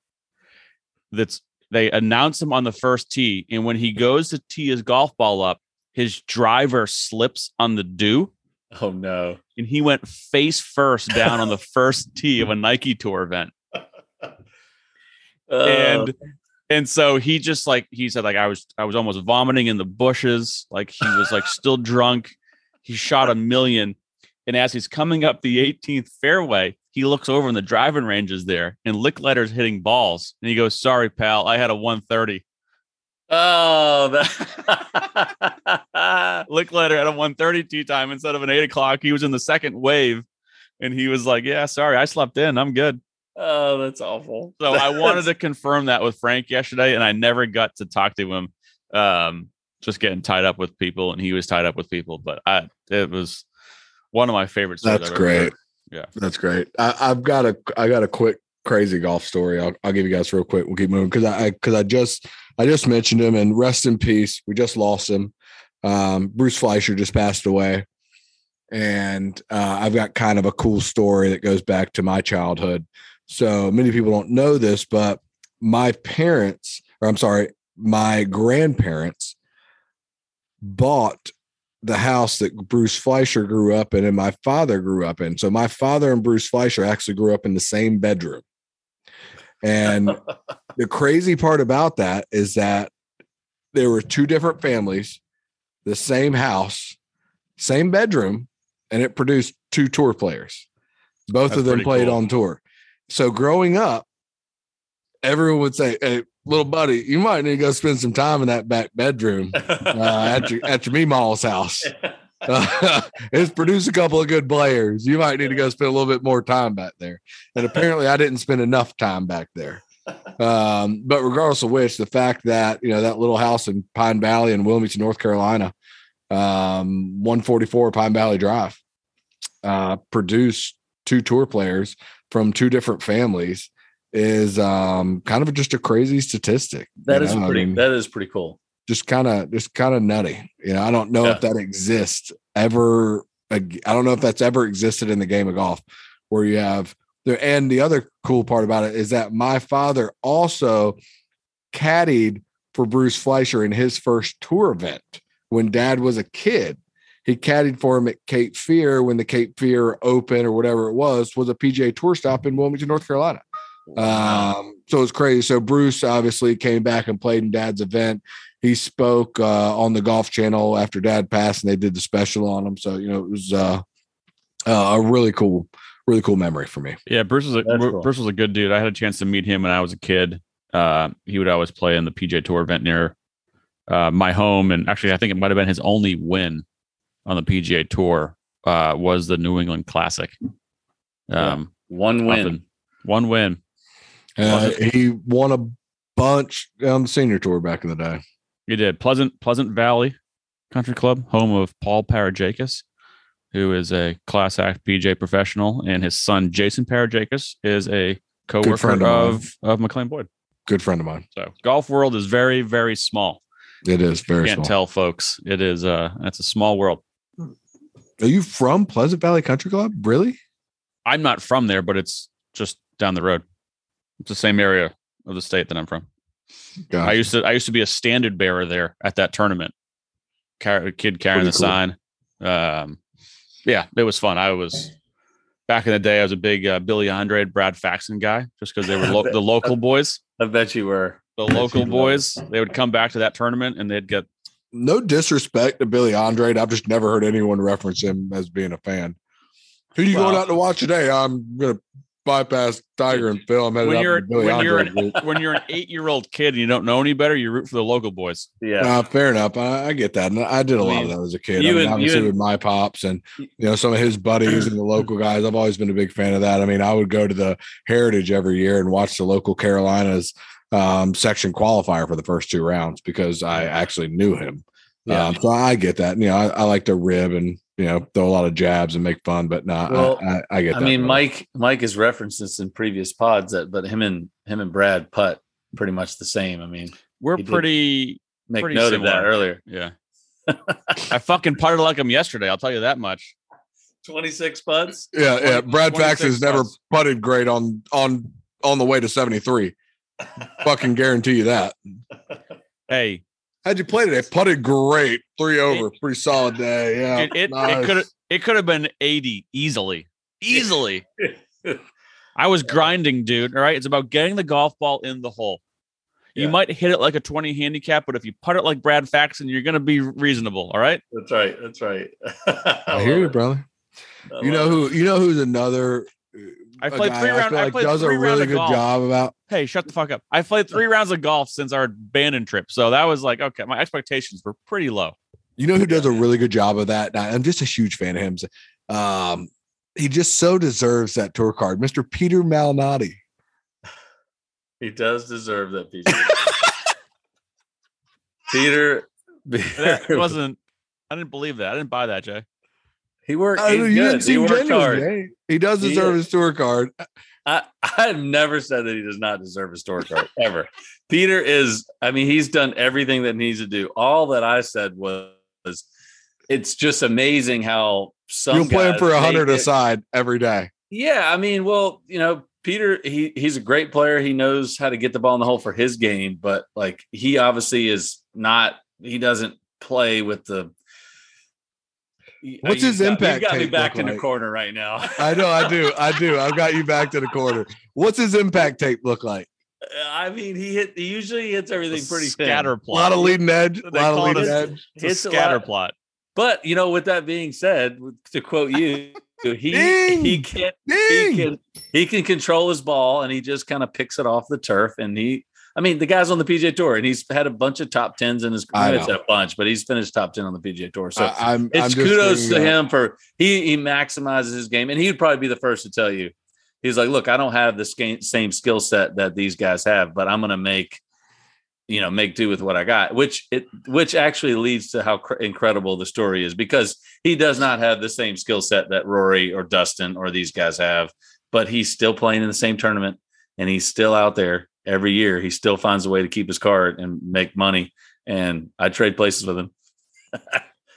That's they announce him on the first tee, and when he goes to tee his golf ball up, his driver slips on the dew, Oh no. and he went face first down on the first tee of a Nike Tour event. Uh, and and so he just like he said like I was I was almost vomiting in the bushes like he was like still drunk he shot a million and as he's coming up the 18th fairway he looks over and the driving range is there and Lickliter's hitting balls and he goes sorry pal I had a 130 oh, that- Lickliter had a 130 time instead of an 8 o'clock he was in the second wave and he was like yeah sorry I slept in I'm good oh, that's awful. So I wanted to confirm that with Frank yesterday, and I never got to talk to him. Um, just getting tied up with people, and he was tied up with people. But I, it was one of my favorite. stories That's ever great. heard. Yeah. That's great. I, I've got a I got a quick crazy golf story. I'll, I'll give you guys real quick. We'll keep moving because I because I, just I just mentioned him and rest in peace. We just lost him. Um, Bruce Fleisher just passed away, and uh, I've got kind of a cool story that goes back to my childhood. So many people don't know this, but my parents, or I'm sorry, my grandparents bought the house that Bruce Fleisher grew up in and my father grew up in. So my father and Bruce Fleisher actually grew up in the same bedroom. And the crazy part about that is that there were two different families, the same house, same bedroom, and it produced two tour players. Both That's of them played cool. on tour. So growing up, everyone would say, Hey, little buddy, you might need to go spend some time in that back bedroom uh, at your at your Meemaw's house. Uh, it's produced a couple of good players. You might need to go spend a little bit more time back there. And apparently, I didn't spend enough time back there. Um, but regardless of which, the fact that you know that little house in Pine Valley in Wilmington, North Carolina, um, 144 Pine Valley Drive, uh, produced two tour players from two different families is um, kind of just a crazy statistic. That is know? I pretty. mean, that is pretty cool. just kind of just kind of nutty. You know, I don't know if that exists ever. I don't know if that's ever existed in the game of golf where you have there. And the other cool part about it is that my father also caddied for Bruce Fleisher in his first tour event when dad was a kid. He caddied for him at Cape Fear when the Cape Fear Open or whatever it was was a PGA Tour stop in Wilmington, North Carolina. Um, so it's crazy. So Bruce obviously came back and played in Dad's event. He spoke uh, on the Golf Channel after Dad passed, and they did the special on him. So you know it was uh, uh, a really cool, really cool memory for me. Yeah, Bruce was a cool. Bruce was a good dude. I had a chance to meet him when I was a kid. Uh, he would always play in the PGA Tour event near uh, my home, and actually, I think it might have been his only win on the PGA Tour. Uh, was the New England Classic. Um, One win. in- one win. Uh, he won a bunch on the senior tour back in the day. He did Pleasant Pleasant Valley Country Club, home of Paul Parajeckas, who is a class act PGA professional, and his son Jason Parajeckas is a co-worker of of of McLean Boyd. Good friend of mine. So golf world is very very small. It is very You Can't small. tell folks. It is uh it's a small world. Are you from Pleasant Valley Country Club? Really? I'm not from there, but it's just down the road. It's the same area of the state that I'm from. Gosh. I used to I used to be a standard bearer there at that tournament. Car- kid carrying Pretty the cool. sign. Um, yeah, it was fun. I was back in the day. I was a big uh, Billy Andrade, Brad Faxon guy, just because they were lo- the local boys. I bet you were. The bet local you were. boys. They would come back to that tournament and they'd get no disrespect to Billy Andrade. I've just never heard anyone reference him as being a fan. Who you going out to watch today? I'm gonna bypass Tiger and Phil. I'm headed When you're Billy when you're an, when you're an eight year old kid and you don't know any better, you root for the local boys. Yeah. Uh, fair enough. I, I get that. And I did a I lot mean, of that as a kid. you I mean, and- obviously you and- with my pops and you know some of his buddies and the local guys. I've always been a big fan of that. I mean, I would go to the Heritage every year and watch the local Carolinas um, section qualifier for the first two rounds because I actually knew him. Yeah. Um, so I get that. You know, I, I like to rib and you know throw a lot of jabs and make fun, but no, Well, I, I, I get I that. mean, brother. Mike Mike has referenced this in previous pods that but him and him and Brad putt pretty much the same. I mean, We're pretty make Pretty note of that earlier. yeah. I fucking putted like him yesterday. I'll tell you that much. 26 putts. yeah, yeah. Brad Fax has never putts. putted great on on on the way to seventy three. Fucking guarantee you that. Hey, How'd you play today? Putted great, three over, pretty solid day. Yeah, it it, nice. it could it could have been 80 easily. Easily. I was grinding, dude. All right. It's about getting the golf ball in the hole. You Yeah. might hit it like a 20 handicap, but if you put it like Brad Faxon, you're gonna be reasonable. All right. That's right. That's right. I hear you, brother. You know who? You know who's another. Uh, I a played guy three I round- feel I played does three rounds really of good golf. job about. Hey, shut the fuck up. I played three rounds of golf since our Bandon trip. So that was like, okay, my expectations were pretty low. You know who does a really good job of that? I- I'm just a huge fan of him. Um, he just so deserves that tour card, Mr. Peter Malnati. He does deserve that piece. Peter, That wasn't I didn't believe that. I didn't buy that, Jay. He worked. I mean, you good. didn't He worked genuine. hard. He does deserve is. his tour card. I, I've never said that he does not deserve a store card ever. Peter is, I mean, he's done everything that needs to do. All that I said was, it's just amazing how some You'll play him for a hundred aside every day. Yeah, I mean, well, you know, Peter, he he's a great player. He knows how to get the ball in the hole for his game, but like he obviously is not. He doesn't play with the. What's You his got- impact You got me back look in the like? corner right now. I know, I do, I do. I've got you back to the corner. What's his impact tape look like? Uh, I mean, he hit. He usually hits everything pretty thin. scatter A lot of leading edge. A lot of call it leading a- edge. It's a hits a scatter lot. plot. But you know, with that being said, to quote you, he Ding! he can he can he can control his ball and he just kind of picks it off the turf and he I mean the guy's on the PGA tour and he's had a bunch of top tens in his career. It's a bunch, but he's finished top ten on the PGA tour. So I, am it's kudos to him for he he maximizes his game and he'd probably be the first to tell you. He's like, look, I don't have the same skill set that these guys have, but I'm going to make you know make do with what I got, which it which actually leads to how cr- incredible the story is because he does not have the same skill set that Rory or Dustin or these guys have, but he's still playing in the same tournament and he's still out there every year. He still finds a way to keep his card and make money. And I trade places with him.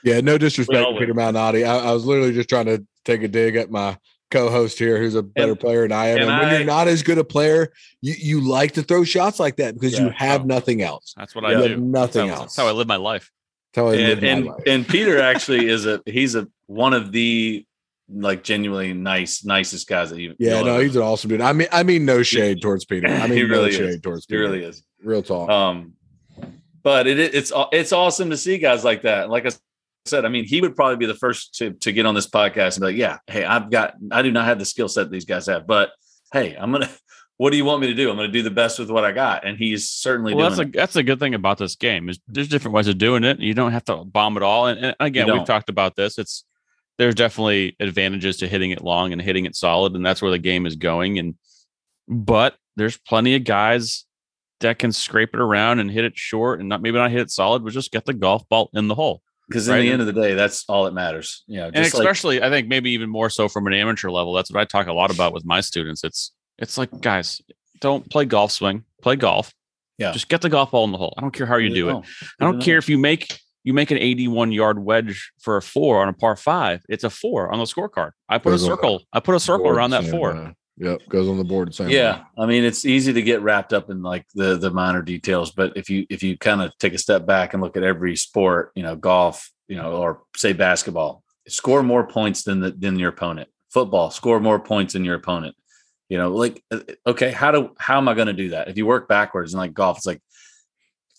Yeah, no disrespect to Peter Malnati. I, I was literally just trying to take a dig at my co-host here, who's a better And- player than I am. and And, when I- you're not as good a player, you, you like to throw shots like that because you Yeah. have nothing else. That's what Yeah. I You do. have That's nothing how, else. that's how I live my life. That's how I live and my life. and Peter actually is a he's a one of the like genuinely nice nicest guys that you yeah, you'll no, ever- he's an awesome dude. I mean, I mean, no shade towards Peter. I mean, He no really shade is. towards he Peter. really is. Real talk. Um, but it it's it's awesome to see guys like that. Like I said, I mean, he would probably be the first to to get on this podcast and be like, yeah, hey, I've got I do not have the skill set these guys have, but hey, I'm gonna. What do you want me to do? I'm going to do the best with what I got, and he's certainly Well, doing. that's a it. that's a good thing about this game is there's different ways of doing it. You don't have to bomb it all. And, and again, we've talked about this. It's there's definitely advantages to hitting it long and hitting it solid, and that's where the game is going. And but there's plenty of guys that can scrape it around and hit it short and not maybe not hit it solid, but just get the golf ball in the hole. because in right. the end of the day, that's all that matters. You know, and just like especially I think maybe even more so from an amateur level. That's what I talk a lot about with my students. It's it's like guys, don't play golf swing, play golf. Yeah. Just get the golf ball in the hole. I don't care how you do it. I don't care if you make you make an 81 yard wedge for a four on a par five. It's a four on the scorecard. I put a Goes on the circle. I put a circle around that four. way. Yep, goes on the board. the Same yeah way. i mean it's easy to get wrapped up in like the the minor details but if you if you kind of take a step back and look at every sport you know golf you know or say basketball score more points than the than your opponent football score more points than your opponent you know like uh, okay how do how am i going to do that if you work backwards and like golf it's like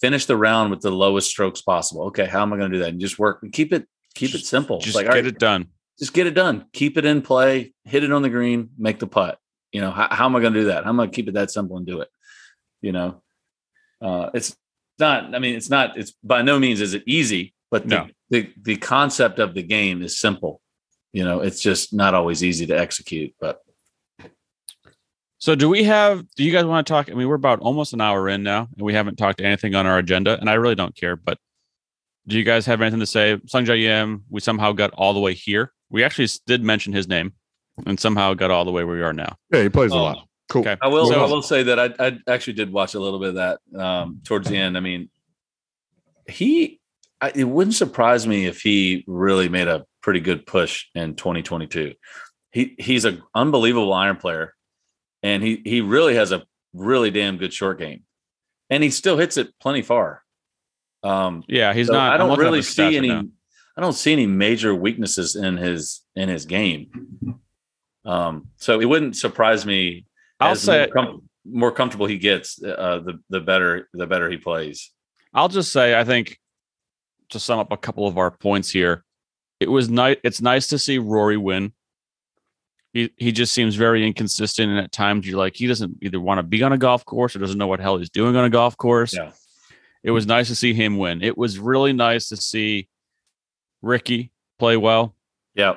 finish the round with the lowest strokes possible. Okay, how am I going to do that? And just work and keep it keep it simple. Just like, get right, it done. just get it done. Keep it in play, hit it on the green, make the putt. You know, how, how am I going to do that? How am I going to keep it that simple and do it? You know, uh, it's not, I mean, it's not, it's by no means is it easy, but the, No. the, the concept of the game is simple. You know, it's just not always easy to execute, but So do we have do you guys want to talk? I mean, we're about almost an hour in now and we haven't talked anything on our agenda, and I really don't care, but do you guys have anything to say? Sungjae Im, we somehow got all the way here. We actually did mention his name and somehow got all the way where we are now. Yeah, he plays a Oh. lot. Cool. Okay. I will. So- I will say that I, I actually did watch a little bit of that um, towards the end. I mean, he. I, it wouldn't surprise me if he really made a pretty good push in 2022. He he's an unbelievable iron player, and he he really has a really damn good short game, and he still hits it plenty far. Um, Yeah, he's so not I don't really see any. I don't see any major weaknesses in his in his game. Um, so it wouldn't surprise me I'll say more, com- more comfortable he gets, uh, the the better the better he plays. I'll just say I think to sum up a couple of our points here, it was nice. It's nice to see Rory win. He he just seems very inconsistent, and at times you're like he doesn't either want to be on a golf course or doesn't know what hell he's doing on a golf course. Yeah. It was nice to see him win. It was really nice to see Rickie play well. Yeah,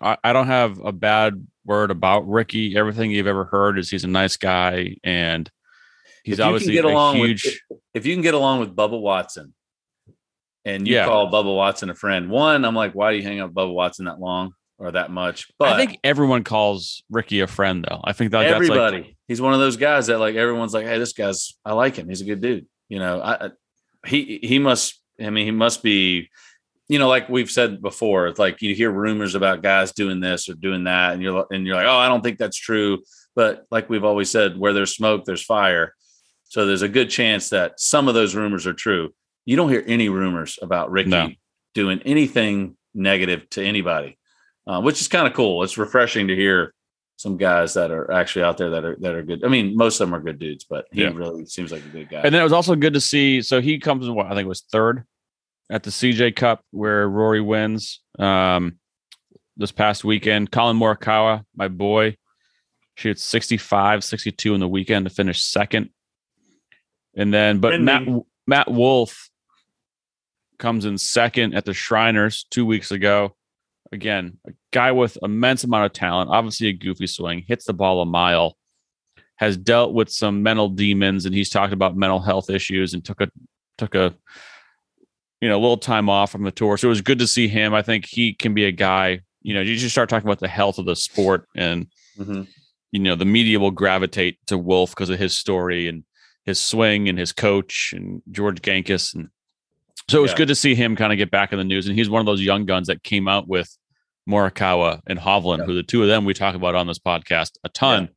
I, I don't have a bad word about Rickie. Everything you've ever heard is he's a nice guy and he's If you can obviously get a along with- huge. if you can get along with Bubba Watson, and you Yeah. call Bubba Watson a friend, one, I'm like, why do you hang out with Bubba Watson that long or that much? But I think everyone calls Rickie a friend, though. I think that that's everybody, like he's one of those guys that like everyone's like, hey, this guy's, I like him. He's a good dude. You know, I, I- he he must. I mean, he must be. You know, like we've said before, it's like you hear rumors about guys doing this or doing that, and you're and you're like, oh, I don't think that's true. But like we've always said, where there's smoke, there's fire. So there's a good chance that some of those rumors are true. You don't hear any rumors about Rickie No. doing anything negative to anybody, uh, which is kind of cool. It's refreshing to hear some guys that are actually out there that are that are good. I mean, most of them are good dudes, but he Yeah. really seems like a good guy. And then it was also good to see. So he comes in what I think it was third at the CJ Cup where Rory wins um, this past weekend. Collin Morikawa, my boy, shoots 65, 62 in the weekend to finish second. And then, but. Matt Matt Wolff comes in second at the Shriners two weeks ago. Again, a guy with immense amount of talent, obviously a goofy swing, hits the ball a mile has dealt with some mental demons and he's talked about mental health issues and took a took a you know a little time off from the tour so it was good to see him i think he can be a guy you know you just start talking about the health of the sport and Mhm. you know the media will gravitate to Wolff because of his story and his swing and his coach and george Gankas and so it was Yeah. good to see him kind of get back in the news and he's one of those young guns that came out with morikawa and hovland Yeah. who the two of them we talk about on this podcast a ton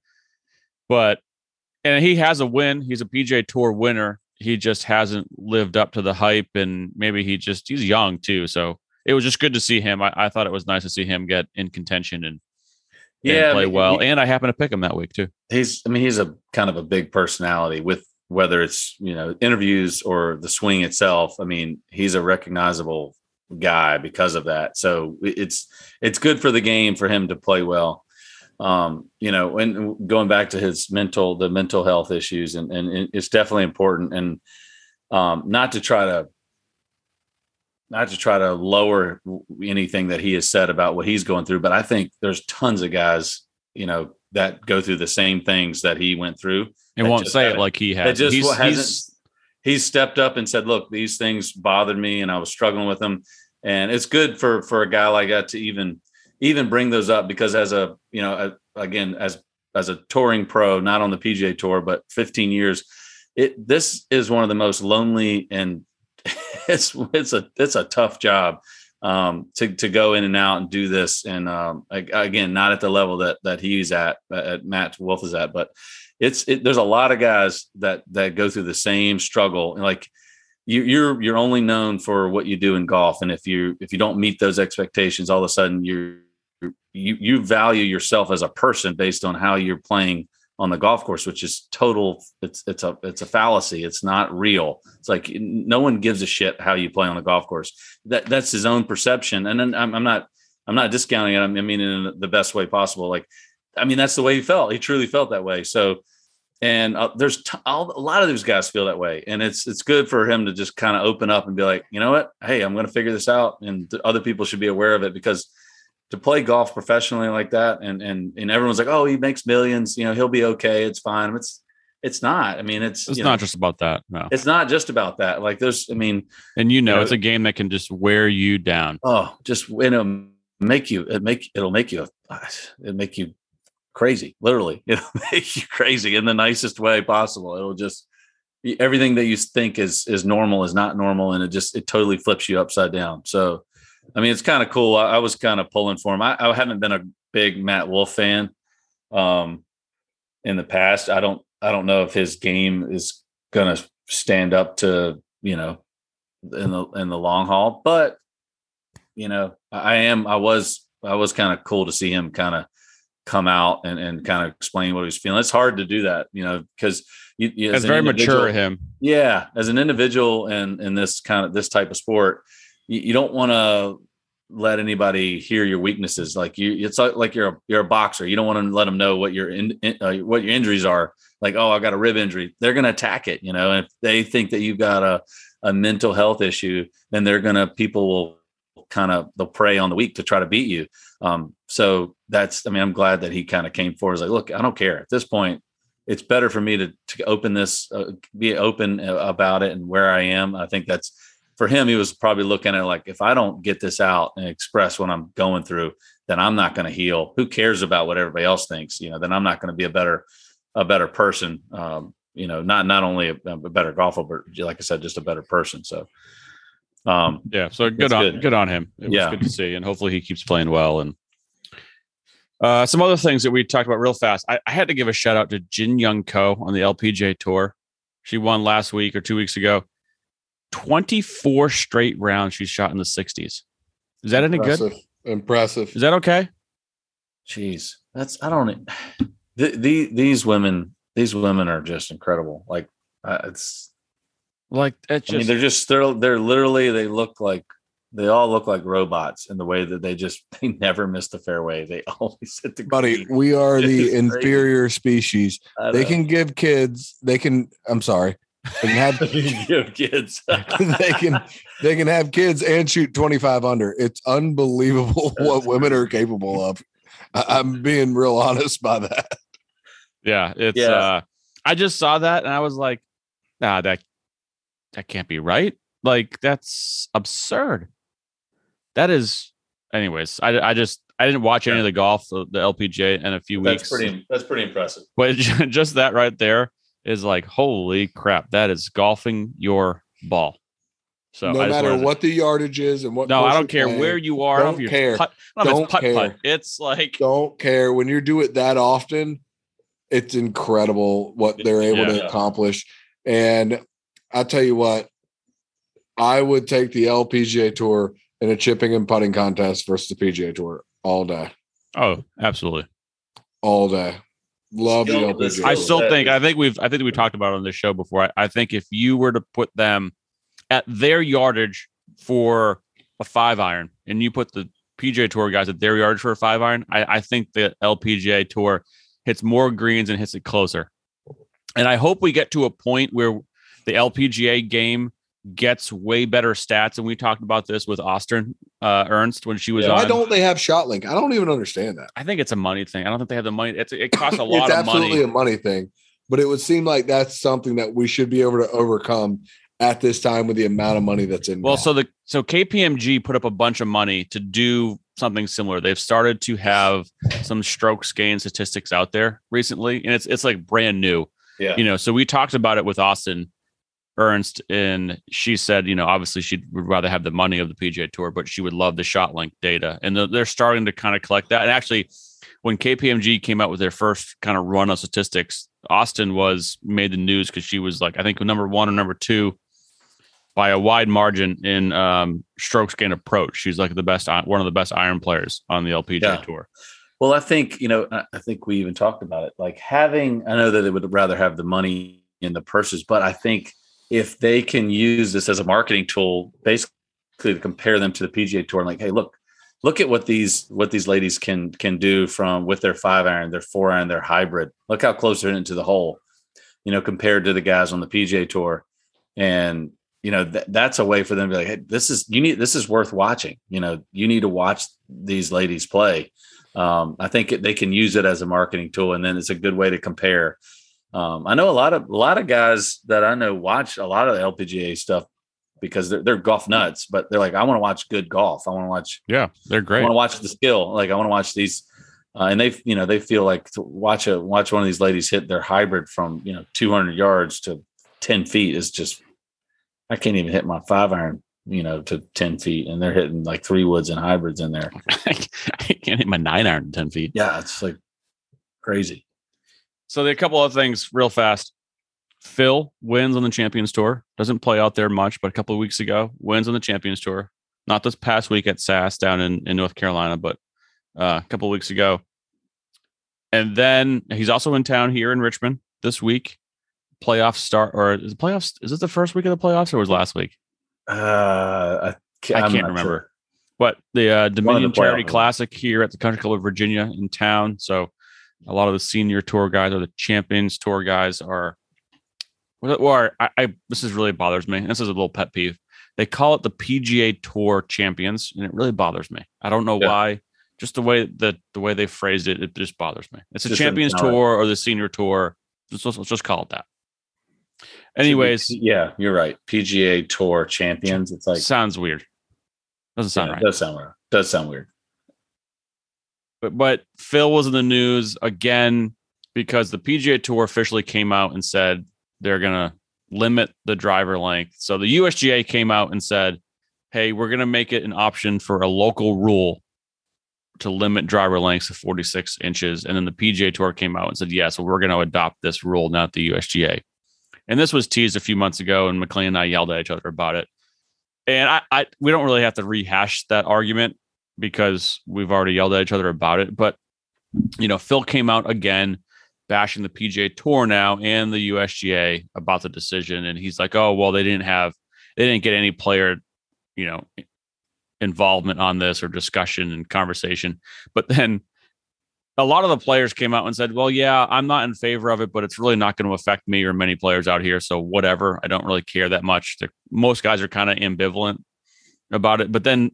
but and he has a win. He's a PGA Tour winner. He just hasn't lived up to the hype, and maybe he just he's young too. So it was just good to see him. I, I thought it was nice to see him get in contention and, Yeah, I play mean, well. he- and I happen to pick him that week too. he's I mean he's a kind of a big personality with whether it's you know interviews or the swing itself. I mean he's a recognizable guy because of that. So it's it's good for the game for him to play well. Um, you know, and going back to his mental the mental health issues and and it's definitely important and um, not to try to not to try to lower anything that he has said about what he's going through, but I think there's tons of guys, you know, that go through the same things that he went through. And won't say it like he has. just He's, hasn't. he's He's, stepped up and said, "Look, these things bothered me, and I was struggling with them." And it's good for for a guy like that to even even bring those up because as a you know a, again as as a touring pro, not on the PGA Tour, but 15 years, it this is one of the most lonely and it's it's a it's a tough job um, to to go in and out and do this. And um, again, not at the level that that he's at, at Matt Wolff is at, but it's it, there's a lot of guys that that go through the same struggle. And like you, you're you're only known for what you do in golf, and if you if you don't meet those expectations, all of a sudden you're you you value yourself as a person based on how you're playing on the golf course, which is total. It's it's a it's a fallacy. It's not real. It's like no one gives a shit how you play on the golf course. That that's his own perception. And then I'm, I'm not I'm not discounting it. I mean in the best way possible. Like I mean that's the way he felt. He truly felt that way. So and uh, there's t- all, a lot of these guys feel that way. And it's it's good for him to just kind of open up and be like you know what? Hey i'm going to figure this out. And th- other people should be aware of it because to play golf professionally like that and and and everyone's like oh he makes millions. You know he'll be okay. It's fine. It's it's not. I mean it's it's not know, just about that no. It's not just about that. Like there's i mean and you know, you know it's a game that can just wear you down. Oh just you know make you it make it'll make you it make you crazy, literally. It'll make you crazy in the nicest way possible. It'll just everything that you think is is normal is not normal, and it just it totally flips you upside down. So, I mean, it's kind of cool. I, I, was kind of pulling for him. I, I, haven't been a big Matt Wolff fan um, in the past. I don't I don't know if his game is going to stand up to you know in the in the long haul, but you know, I am I was I was kind of cool to see him kind of come out and, and kind of explain what he was feeling. It's hard to do that, you know, because you, you it's very mature of him. Yeah. As an individual in, in this kind of this type of sport, you, you don't want to let anybody hear your weaknesses. Like you, it's like, you're a, you're a boxer. You don't want to let them know what your, in, in, uh, what your injuries are. Like, oh, I got a rib injury. They're going to attack it, you know, and if they think that you've got a, a mental health issue, then they're going to, people will kind of, they'll prey on the weak to try to beat you. Um, so that's, I mean, I'm glad that he kind of came forward. He's like, look, I don't care at this point. It's better for me to, to open this, uh, be open uh, about it and where I am. I think that's for him. He was probably looking at like, if I don't get this out and express what I'm going through, then I'm not going to heal. Who cares about what everybody else thinks? You know, then I'm not going to be a better, a better person. Um, you know, not not only a, a, better golfer, but like I said, just a better person. So, um, yeah, so good on good. good. on him. It was yeah. good to see, and hopefully he keeps playing well. And uh, some other things that we talked about real fast. I, I, had to give a shout out to Jin Young Ko on the LPGA tour. She won last week or two weeks ago. 24 straight rounds she shot in the 60s. Is that Impressive. any good? Impressive. Is that okay? Jeez, that's I don't. The, the, these women, these women are just incredible. Like uh, it's like it's just. I mean, they're just they're they're literally they look like they all look like robots in the way that they just they never miss the fairway. They always hit the buddy. Green. We are the inferior species. They can give kids. They can. I'm sorry. They can have give kids. they can they can have kids and shoot 25 under. It's unbelievable what women are capable of. I, am being real honest by that. Yeah, it's. Yeah. uh I just saw that and I was like, nah, that that can't be right. Like that's absurd that is anyways i, I just i didn't watch any of the golf uh, the, the lpga in a few that's weeks. pretty that's pretty impressive. But just that right there is like holy crap that is golfing your ball. So no matter what the yardage is and what no i don't care playing, where you are don't care putt, don't putt, care. Putt. it's like don't care. When you do it that often it's incredible what they're able yeah, to yeah. accomplish. And i tell you what i would take the lpga tour in a chipping and putting contest versus the PGA Tour all day. Oh, absolutely, all day. Love the LPGA. I still think I think we've I think we've talked about on this show before. I, I think if you were to put them at their yardage for a five iron, and you put the PGA Tour guys at their yardage for a five iron, I, I think the LPGA Tour hits more greens and hits it closer. And I hope we get to a point where the LPGA game gets way better stats. And we talked about this with Austin uh, Ernst when she was yeah. on. Why don't they have ShotLink? I don't even understand that. I think it's a money thing. I don't think they have the money. It's, it costs a lot it's of money. absolutely a money thing. But it would seem like that's something that we should be able to overcome at this time with the amount of money that's in. Well, so the so KPMG put up a bunch of money to do something similar. They've started to have some strokes gain statistics out there recently, and it's it's like brand new. Yeah. You know, so we talked about it with Austin Ernst, and she said, you know, obviously she would rather have the money of the PGA Tour, but she would love the ShotLink data, and they're starting to kind of collect that. And actually, when KPMG came out with their first kind of run of statistics, Austin was made the news because she was like, I think number one or number two by a wide margin in um, strokes gain approach. She's like the best, one of the best iron players on the LPGA yeah. Tour. Well, I think you know. I think we even talked about it. Like having, I know that they would rather have the money in the purses, but I think if they can use this as a marketing tool, basically to compare them to the PGA Tour, and like, hey, look, look at what these what these ladies can can do from with their five iron, their four iron, their hybrid. Look how close they're into the hole, you know, compared to the guys on the PGA Tour, and you know th- that's a way for them to be like, hey, this is you need this is worth watching. You know, you need to watch these ladies play. Um, I think they can use it as a marketing tool, and then it's a good way to compare um, I know a lot of a lot of guys that I know watch a lot of the LPGA stuff because they're, they're golf nuts, but they're like, I want to watch good golf. I want to watch. Yeah, they're great. I want to watch the skill. Like I want to watch these, uh, and they, you know, they feel like to watch a watch one of these ladies hit their hybrid from you know 200 yards to 10 feet is just. I can't even hit my five iron, you know, to 10 feet, and they're hitting like three woods and hybrids in there. I can't hit my nine iron 10 feet. Yeah, it's like crazy. So a couple of things real fast. Phil wins on the Champions Tour. Doesn't play out there much, but a couple of weeks ago wins on the Champions Tour. Not this past week at SAS down in, in North Carolina, but uh, a couple of weeks ago. And then he's also in town here in Richmond this week. Playoffs start, or is the playoffs? Is this the first week of the playoffs, or was last week? Uh, I can't, I can't remember. Sure. But the uh, Dominion the Charity Classic here at the Country Club of Virginia in town. So a lot of the senior tour guys or the champions tour guys are or I, I, this is really bothers me. This is a little pet peeve. They call it the PGA Tour champions, and it really bothers me. I don't know yeah. why. Just the way that the way they phrased it, it just bothers me. It's a just Champions Tour or the Senior Tour. Just, let's, let's just call it that. Anyways, be, yeah, you're right. PGA Tour champions. It's like sounds weird. Doesn't sound yeah, right. Does sound weird. Does sound weird. But but Phil was in the news again because the PGA Tour officially came out and said they're gonna limit the driver length. So the USGA came out and said, "Hey, we're gonna make it an option for a local rule to limit driver lengths to 46 inches." And then the PGA Tour came out and said, "Yes, yeah, so we're gonna adopt this rule, not the USGA." And this was teased a few months ago, and McLean and I yelled at each other about it. And I, I we don't really have to rehash that argument because we've already yelled at each other about it. But you know, Phil came out again bashing the PGA Tour now and the USGA about the decision, and he's like, "Oh, well, they didn't have, they didn't get any player, you know, involvement on this or discussion and conversation." But then a lot of the players came out and said, "Well, yeah, I'm not in favor of it, but it's really not going to affect me or many players out here, so whatever. I don't really care that much." most guys are kind of ambivalent about it. But then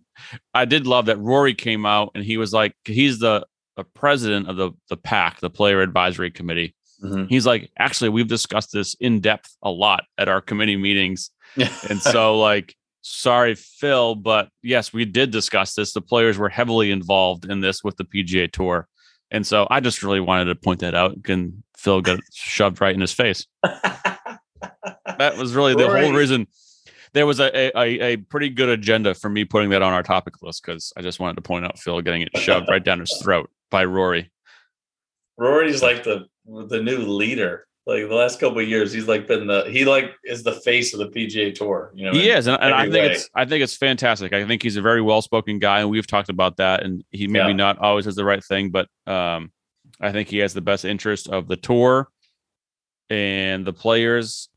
I did love that Rory came out and he was like, he's the, the president of the the PAC, the Player Advisory Committee. Mm-hmm. He's like, actually, we've discussed this in depth a lot at our committee meetings, and so like, sorry, Phil, but yes, we did discuss this. The players were heavily involved in this with the PGA Tour, and so I just really wanted to point that out. And Phil got shoved right in his face. that was really the Rory. whole reason there was a, a, a pretty good agenda for me putting that on our topic list because I just wanted to point out Phil getting it shoved right down his throat by Rory. Rory's like the the new leader. Like the last couple of years, he's like been the he like is the face of the PGA Tour. You know, he is, and, and I think way. it's I think it's fantastic. I think he's a very well spoken guy, and we've talked about that. And he maybe yeah. not always has the right thing, but um, I think he has the best interest of the tour and the players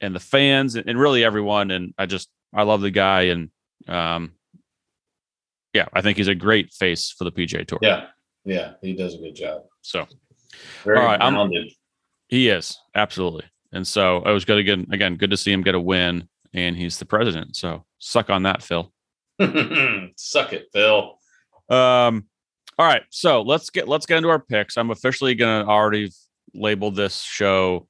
and the fans and really everyone. And I just I love the guy and um yeah, I think he's a great face for the PGA Tour. Yeah, yeah, he does a good job. So, Very all right, grounded. I'm, he is absolutely, and so I was good again. Again, good to see him get a win, and he's the president. So suck on that, Phil. suck it, Phil. Um, all right, so let's get let's get into our picks. I'm officially gonna already label this show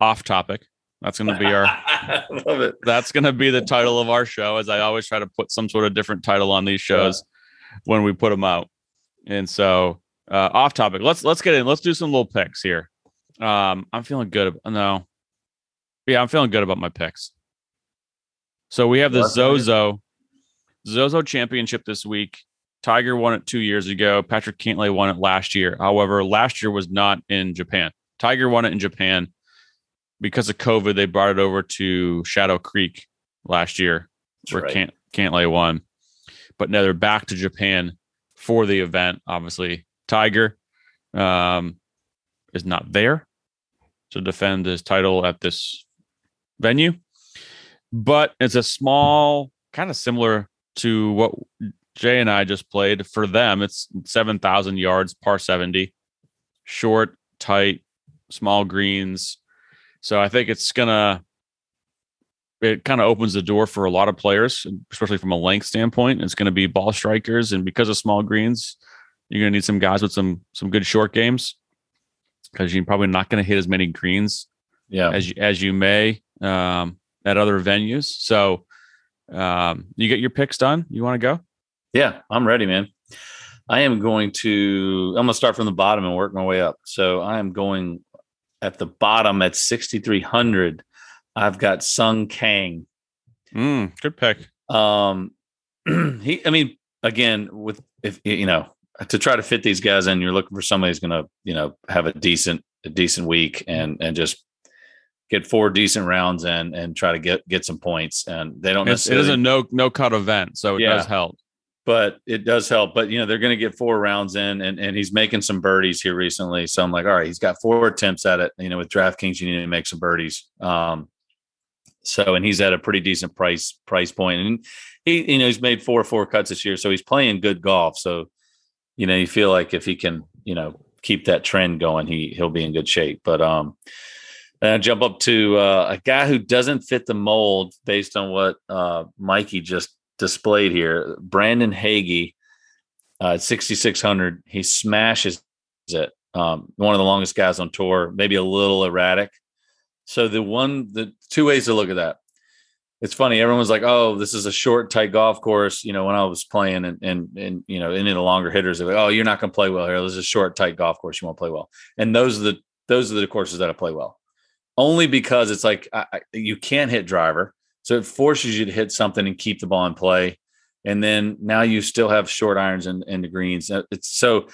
off topic. That's going to be our. love it. That's going to be the title of our show. As I always try to put some sort of different title on these shows yeah. when we put them out. And so, uh, off topic. Let's let's get in. Let's do some little picks here. Um, I'm feeling good. No, yeah, I'm feeling good about my picks. So we have the Zozo Zozo Championship this week. Tiger won it two years ago. Patrick Cantlay won it last year. However, last year was not in Japan. Tiger won it in Japan because of COVID, they brought it over to Shadow Creek last year, That's where right. Can't Cantlay won. But now they're back to Japan for the event, obviously Tiger um, is not there to defend his title at this venue, but it's a small, kind of similar to what Jay and I just played. For them, it's 7,000 yards, par 70, short, tight, small greens. So I think it's going to, it kind of opens the door for a lot of players, especially from a length standpoint. It's going to be ball strikers. And because of small greens, you're going to need some guys with some some good short games because you're probably not going to hit as many greens Yeah. as you, as you may um, at other venues. So um, you get your picks done. You want to go? Yeah, I'm ready, man. I am going to I'm gonna start from the bottom and work my way up. So I am going at the bottom at 6,300. I've got Sung Kang. Mm, good pick. Um, he, I mean, again, with if you know to try to fit these guys in, you're looking for somebody who's gonna you know have a decent a decent week and and just get four decent rounds in and try to get get some points. And they don't It's, necessarily is a no no cut event, so it Yeah. does help. But it does help. But you know, they're going to get four rounds in, and and he's making some birdies here recently. So I'm like, all right, he's got four attempts at it. You know, with DraftKings, you need to make some birdies. Um, so and he's at a pretty decent price price point, and he you know he's made four four cuts this year, so he's playing good golf. So you know, you feel like if he can you know keep that trend going, he he'll be in good shape. But um. And I jump up to uh, a guy who doesn't fit the mold based on what uh, Mikey just displayed here. Brandon Hagy uh, at 6,600. He smashes it. Um, one of the longest guys on tour, maybe a little erratic. So the one, the two ways to look at that. It's funny. Everyone's like, "Oh, this is a short, tight golf course." You know, when I was playing and and and you know, any of the longer hitters, they're like, "Oh, you're not going to play well here. This is a short, tight golf course. You won't play well." And those are the those are the courses that I play well, only because it's like I, I, you can't hit driver. So it forces you to hit something and keep the ball in play. And then now you still have short irons and, and the greens. Uh, It's so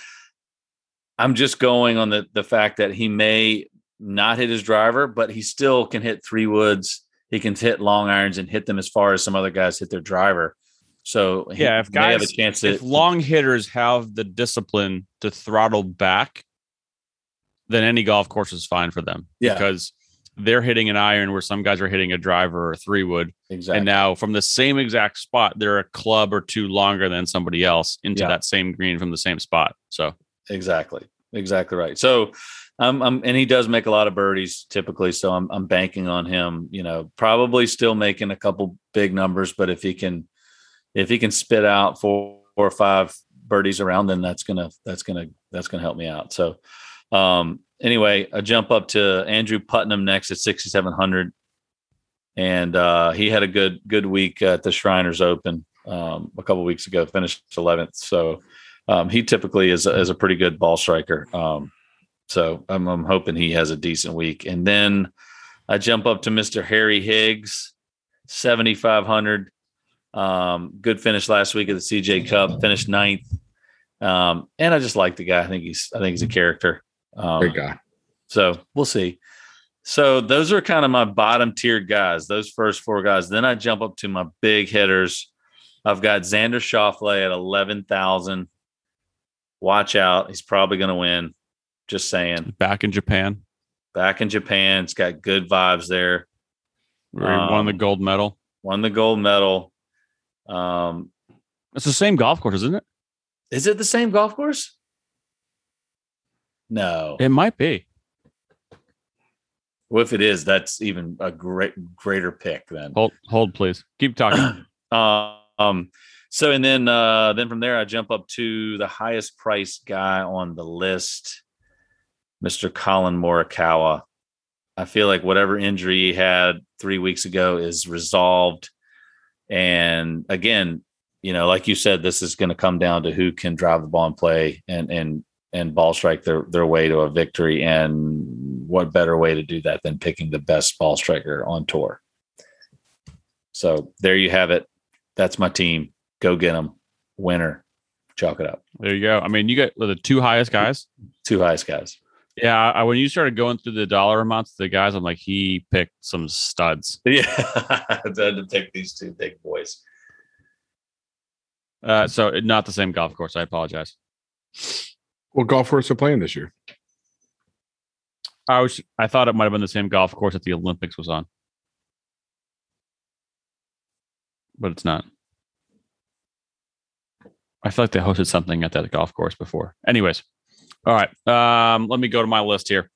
I'm just going on the the fact that he may not hit his driver, but he still can hit three woods. He can hit long irons and hit them as far as some other guys hit their driver. So Yeah, if may have guys, a chance if to long hitters have the discipline to throttle back, then any golf course is fine for them. Yeah. because they're hitting an iron where some guys are hitting a driver or a three wood, exactly. and now from the same exact spot, they're a club or two longer than somebody else into Yeah. that same green from the same spot. So Exactly. Exactly right. So um, um and he does make a lot of birdies typically. So I'm I'm banking on him, you know, probably still making a couple big numbers, but if he can if he can spit out four, four or five birdies around, then that's gonna that's gonna that's gonna help me out. So um anyway, a jump up to Andrew Putnam next at 6700. And uh he had a good good week at the Shriners Open um a couple weeks ago, finished 11th. So um, he typically is a, is a pretty good ball striker. Um, so I'm, I'm hoping he has a decent week. And then I jump up to Mr. Harry Higgs, 7,500. Um, good finish last week at the CJ Cup, finished ninth. Um, and I just like the guy. I think he's I think he's a character. Um, Great guy. so we'll see. So those are kind of my bottom tier guys, those first four guys. Then I jump up to my big hitters. I've got Xander Schauffele at 11,000. Watch out. He's probably going to win. Just saying. back in Japan, Back in Japan. It's got good vibes there. where he won the Um, gold medal. Won the gold medal. Um, It's the same golf course, isn't it? is it the same golf course? No. It might be. Well, if it is, that's even a great greater pick then. Hold, hold, please. Keep talking. um so and then uh then from there i jump up to the highest priced guy on the list mr collin morikawa i feel like whatever injury he had three weeks ago is resolved and again you know like you said this is going to come down to who can drive the ball and play and and and ball strike their their way to a victory and what better way to do that than picking the best ball striker on tour so there you have it. That's my team. Go get them. Winner. Chalk it up. there you go. I mean, you got the two highest guys. Two highest guys. Yeah, I, when you started going through the dollar amounts, the guys, I'm like, he picked some studs. Yeah. I had to pick these two big boys. Uh, so not the same golf course. I apologize. What golf course are playing this year? I was I thought it might have been the same golf course that the Olympics was on. But it's not. I feel like they hosted something at that golf course before. Anyways. All right. Um, let me go to my list here.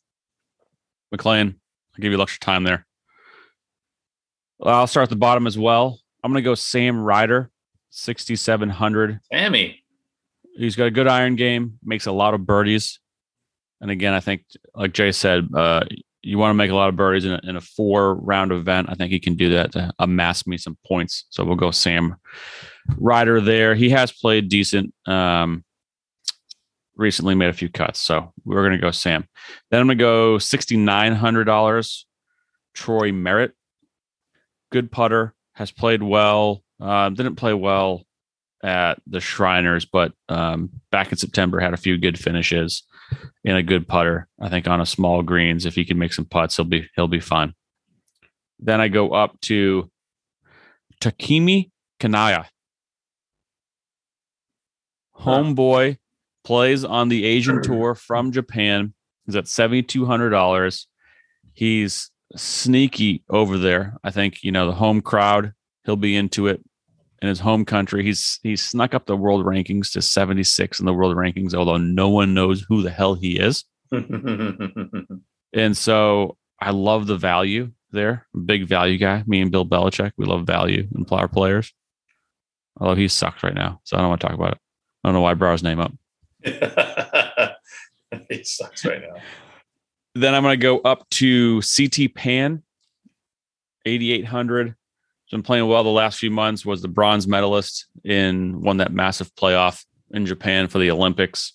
McLean, I'll give you extra time there. I'll start at the bottom as well. I'm gonna go Sam Ryder, 6,700. Sammy. He's got a good iron game, makes a lot of birdies. And again, I think, like Jay said, uh, you want to make a lot of birdies in a, in a four round event. I think he can do that to amass me some points. So we'll go Sam Ryder there. He has played decent. Um, recently made a few cuts. So we're going to go Sam. Then I'm going to go $6,900. Troy Merritt, good putter, has played well. Uh, didn't play well at the Shriners, but um, back in September had a few good finishes and a good putter. I think on a small greens, if he can make some putts, he'll be he'll be fine. Then I go up to Takumi Kanaya. Homeboy plays on the Asian tour from Japan. He's at seventy two hundred dollars. He's sneaky over there. I think you know the home crowd. He'll be into it in his home country. He's he's snuck up the world rankings to 76 in the world rankings, although no one knows who the hell he is. and so I love the value there. Big value guy. Me and Bill Belichick, we love value in our players. Although he sucks right now, so I don't want to talk about it. I don't know why I brought his name up. he sucks right now. Then I'm going to go up to CT Pan, 8,800 been playing well the last few months. Was the bronze medalist in won that massive playoff in Japan for the Olympics,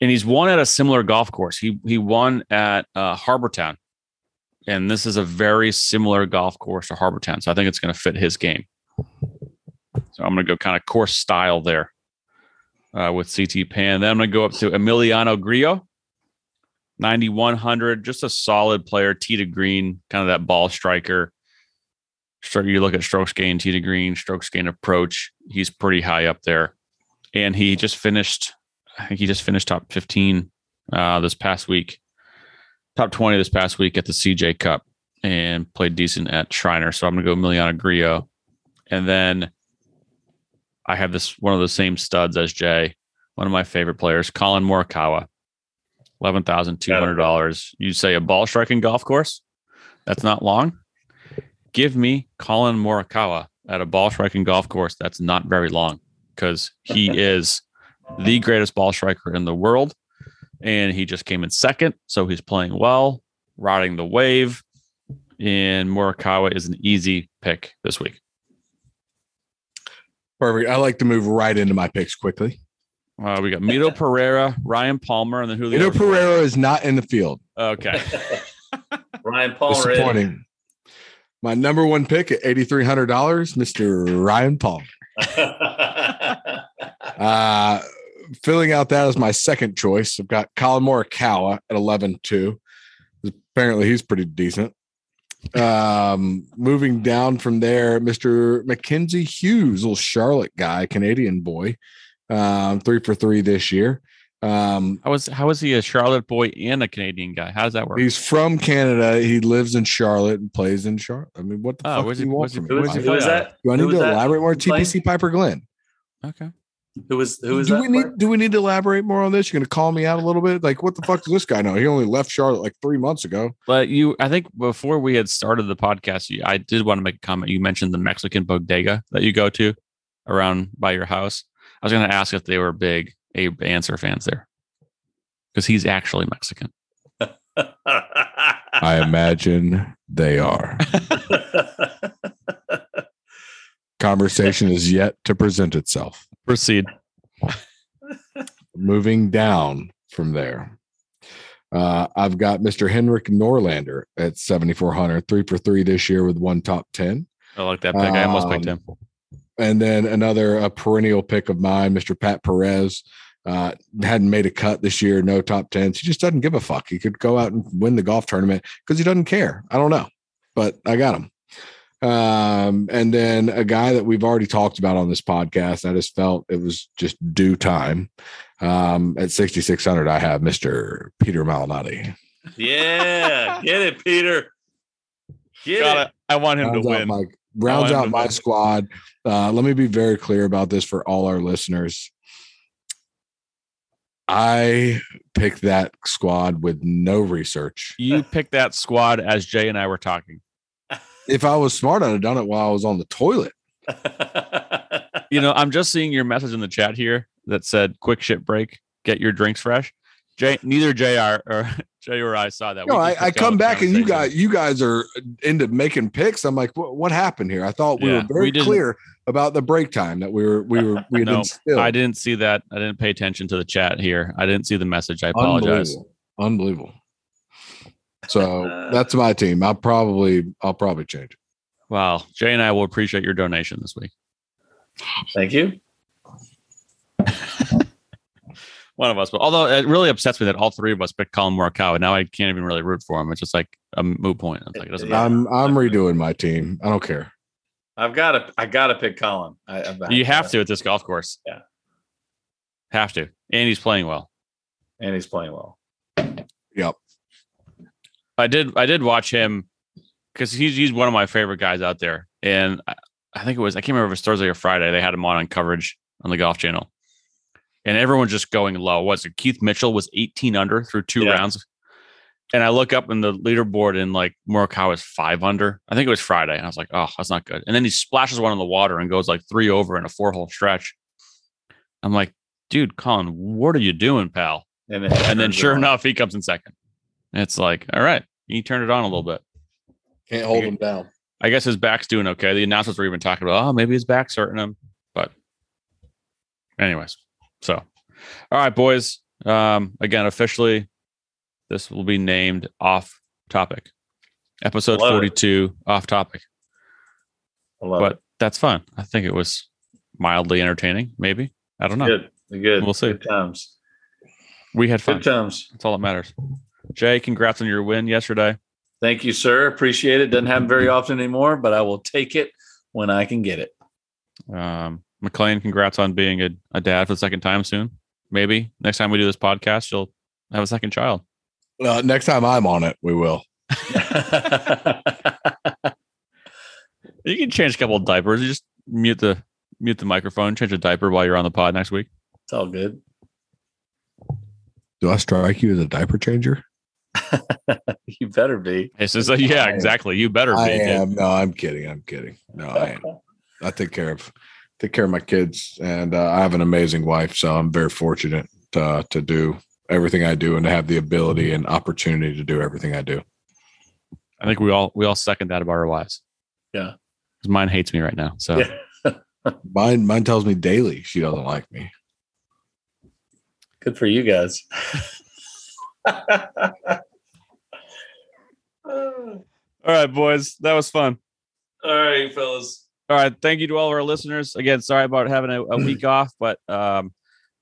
and he's won at a similar golf course. He he won at uh, Harbour Town, and this is a very similar golf course to Harbour Town. So I think it's going to fit his game. So I'm going to go kind of course style there uh, with CT Pan. Then I'm going to go up to Emiliano Grillo, 9100, just a solid player, tee to green, kind of that ball striker you look at strokes gain, tee to green, strokes gain approach. He's pretty high up there, and he just finished. I think he just finished top fifteen uh, this past week, top twenty this past week at the CJ Cup, and played decent at Shriner. So I'm gonna go Emiliano Grillo, and then I have this one of the same studs as Jay, one of my favorite players, Collin Morikawa, eleven thousand two hundred dollars. You say a ball striking golf course? That's not long give me Collin Morikawa at a ball striking golf course that's not very long because he is the greatest ball striker in the world. And he just came in second. So he's playing well, riding the wave. And Morikawa is an easy pick this week. Perfect. I like to move right into my picks quickly. Uh, we got Mito Pereira, Ryan Palmer, and then Julio. Mito Pereira is not in the field. Okay. Ryan Palmer. Disappointing my number one pick at $8,300, Mr. Ryan Paul. uh, filling out that as my second choice, I've got Collin Morikawa at 11 2. Apparently, he's pretty decent. Um, moving down from there, Mr. Mackenzie Hughes, little Charlotte guy, Canadian boy, um, three for three this year. Um, how is how is he a Charlotte boy and a Canadian guy? How does that work? He's from Canada. He lives in Charlotte and plays in Charlotte. I mean, what the oh, fuck do you want from me? Who is that? Do I need to elaborate more? TPC Piper Glen. Okay. Who was who was do that? We need, do we need to elaborate more on this? You're gonna call me out a little bit? Like, what the fuck does this guy know? He only left Charlotte like three months ago. But you I think before we had started the podcast, you, I did want to make a comment. You mentioned the Mexican bodega that you go to around by your house. I was gonna ask if they were big Abe Ancer fans there because he's actually Mexican. I imagine they are. Conversation is yet to present itself. Proceed. Moving down from there. Uh, I've got Mr. Henrik Norlander at 7,400, three for three this year with one top 10. I like that pick. I almost picked him. Um, and then another a perennial pick of mine, Mr. Pat Perez, uh, hadn't made a cut this year, no top tens. He just doesn't give a fuck. He could go out and win the golf tournament because he doesn't care. I don't know, but I got him. Um, and then a guy that we've already talked about on this podcast, I just felt it was just due time. Um, at 6,600, I have Mr. Peter Malnati. Yeah, get it, Peter. Get Got it. it. I want him to rounds out win. my rounds out my win. squad. Uh, let me be very clear about this for all our listeners. I picked that squad with no research. You picked that squad as Jay and I were talking. If I was smart, I'd have done it while I was on the toilet. You know, I'm just seeing your message in the chat here that said "quick shit break, get your drinks fresh." Jay, neither Jr. or Jay or I saw that. No, We I, I come back and you guys, you guys are into making picks. I'm like, what, what happened here? I thought we Yeah, were very we clear about the break time that we were we were we had No, instilled. I didn't see that. I didn't pay attention to the chat here. I didn't see the message. I apologize. Unbelievable. Unbelievable. So that's my team. I'll probably I'll probably change it. Wow, Jay and I will appreciate your donation this week. Thank you. One of us, but although it really upsets me that all three of us picked Collin Morikawa. Now I can't even really root for him. It's just like a moot point. It's like it doesn't matter. I'm I'm redoing my team. I don't care. I've got to. I got to pick Collin. I, I've, You have to at this golf course. Yeah. have to. And he's playing well. and he's playing well. Yep. I did. I did watch him because he's he's one of my favorite guys out there. And I, I think it was I can't remember if it was Thursday or Friday. They had him on on coverage on the Golf Channel, and everyone's just going low. Was it Keith Mitchell was 18 under through two Yeah. rounds? And I look up in the leaderboard and like Morikawa is five under. I think it was Friday. And I was like, oh, that's not good. And then he splashes one in the water and goes like three over in a four hole stretch. I'm like, dude, Collin, what are you doing, pal? And then, And then sure enough, he comes in second. It's like, all right, he turned it on a little bit. Can't hold him down. I guess his back's doing okay. The announcers were even talking about, oh, maybe his back's hurting him. But, anyways, so all right, boys. Um, again, officially, this will be named off topic. Episode Love it. 42, off topic. I love but it. that's fun. I think it was mildly entertaining, maybe. I don't know. Good, good. We'll see. Good times. We had fun. Good times. That's all that matters. Jay, congrats on your win yesterday. Thank you, sir. Appreciate it. Doesn't happen very often anymore, but I will take it when I can get it. Um, McLean, congrats on being a, a dad for the second time soon. Maybe next time we do this podcast, you'll have a second child. Uh, next time I'm on it, we will. You can change a couple of diapers. You just mute the mute the microphone, change a diaper while you're on the pod next week. it's all good. Do I strike you as a diaper changer? You better be. It's just like, yeah, exactly. You better be. I dude. No, I'm kidding. I'm kidding. No, I am. I take care of take care of my kids, and uh, I have an amazing wife, so I'm very fortunate to to do everything I do and to have the ability and opportunity to do everything I do. I think we all we all second that about our wives. Yeah. 'Cause mine hates me right now. So Yeah. Mine mine tells me daily she doesn't like me. Good for you guys. all right, boys. That was fun. All right, fellas. All right. Thank you to all of our listeners. Again, sorry about having a, a week off, but um,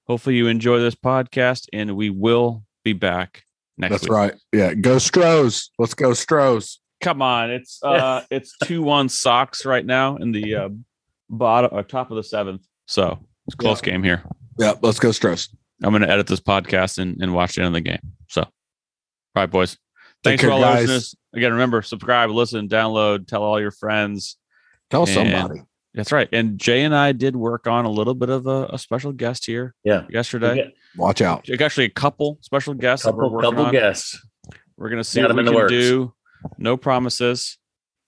hopefully you enjoy this podcast and we will be back next That's week. right. Yeah, go Stros. Let's go Stros. Come on. It's uh it's two one Sox right now in the uh bottom or top of the seventh. So it's a close game here. Yeah, let's go Stros. I'm gonna edit this podcast and, and watch the end of the game. So all right, boys. Take Thanks care, for all guys. listeners. Again, remember, subscribe, listen, download, tell all your friends. Tell And- somebody. That's right. And Jay and I did work on a little bit of a, a special guest here Yeah. yesterday. Watch out. Actually, a couple special guests that Couple, we're working couple on. guests. We're gonna see Got what we 'em in can works. do. No promises,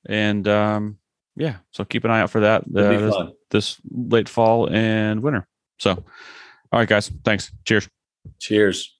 and um, yeah. So keep an eye out for that uh, this, this late fall and winter. So, all right, guys. Thanks. Cheers. Cheers.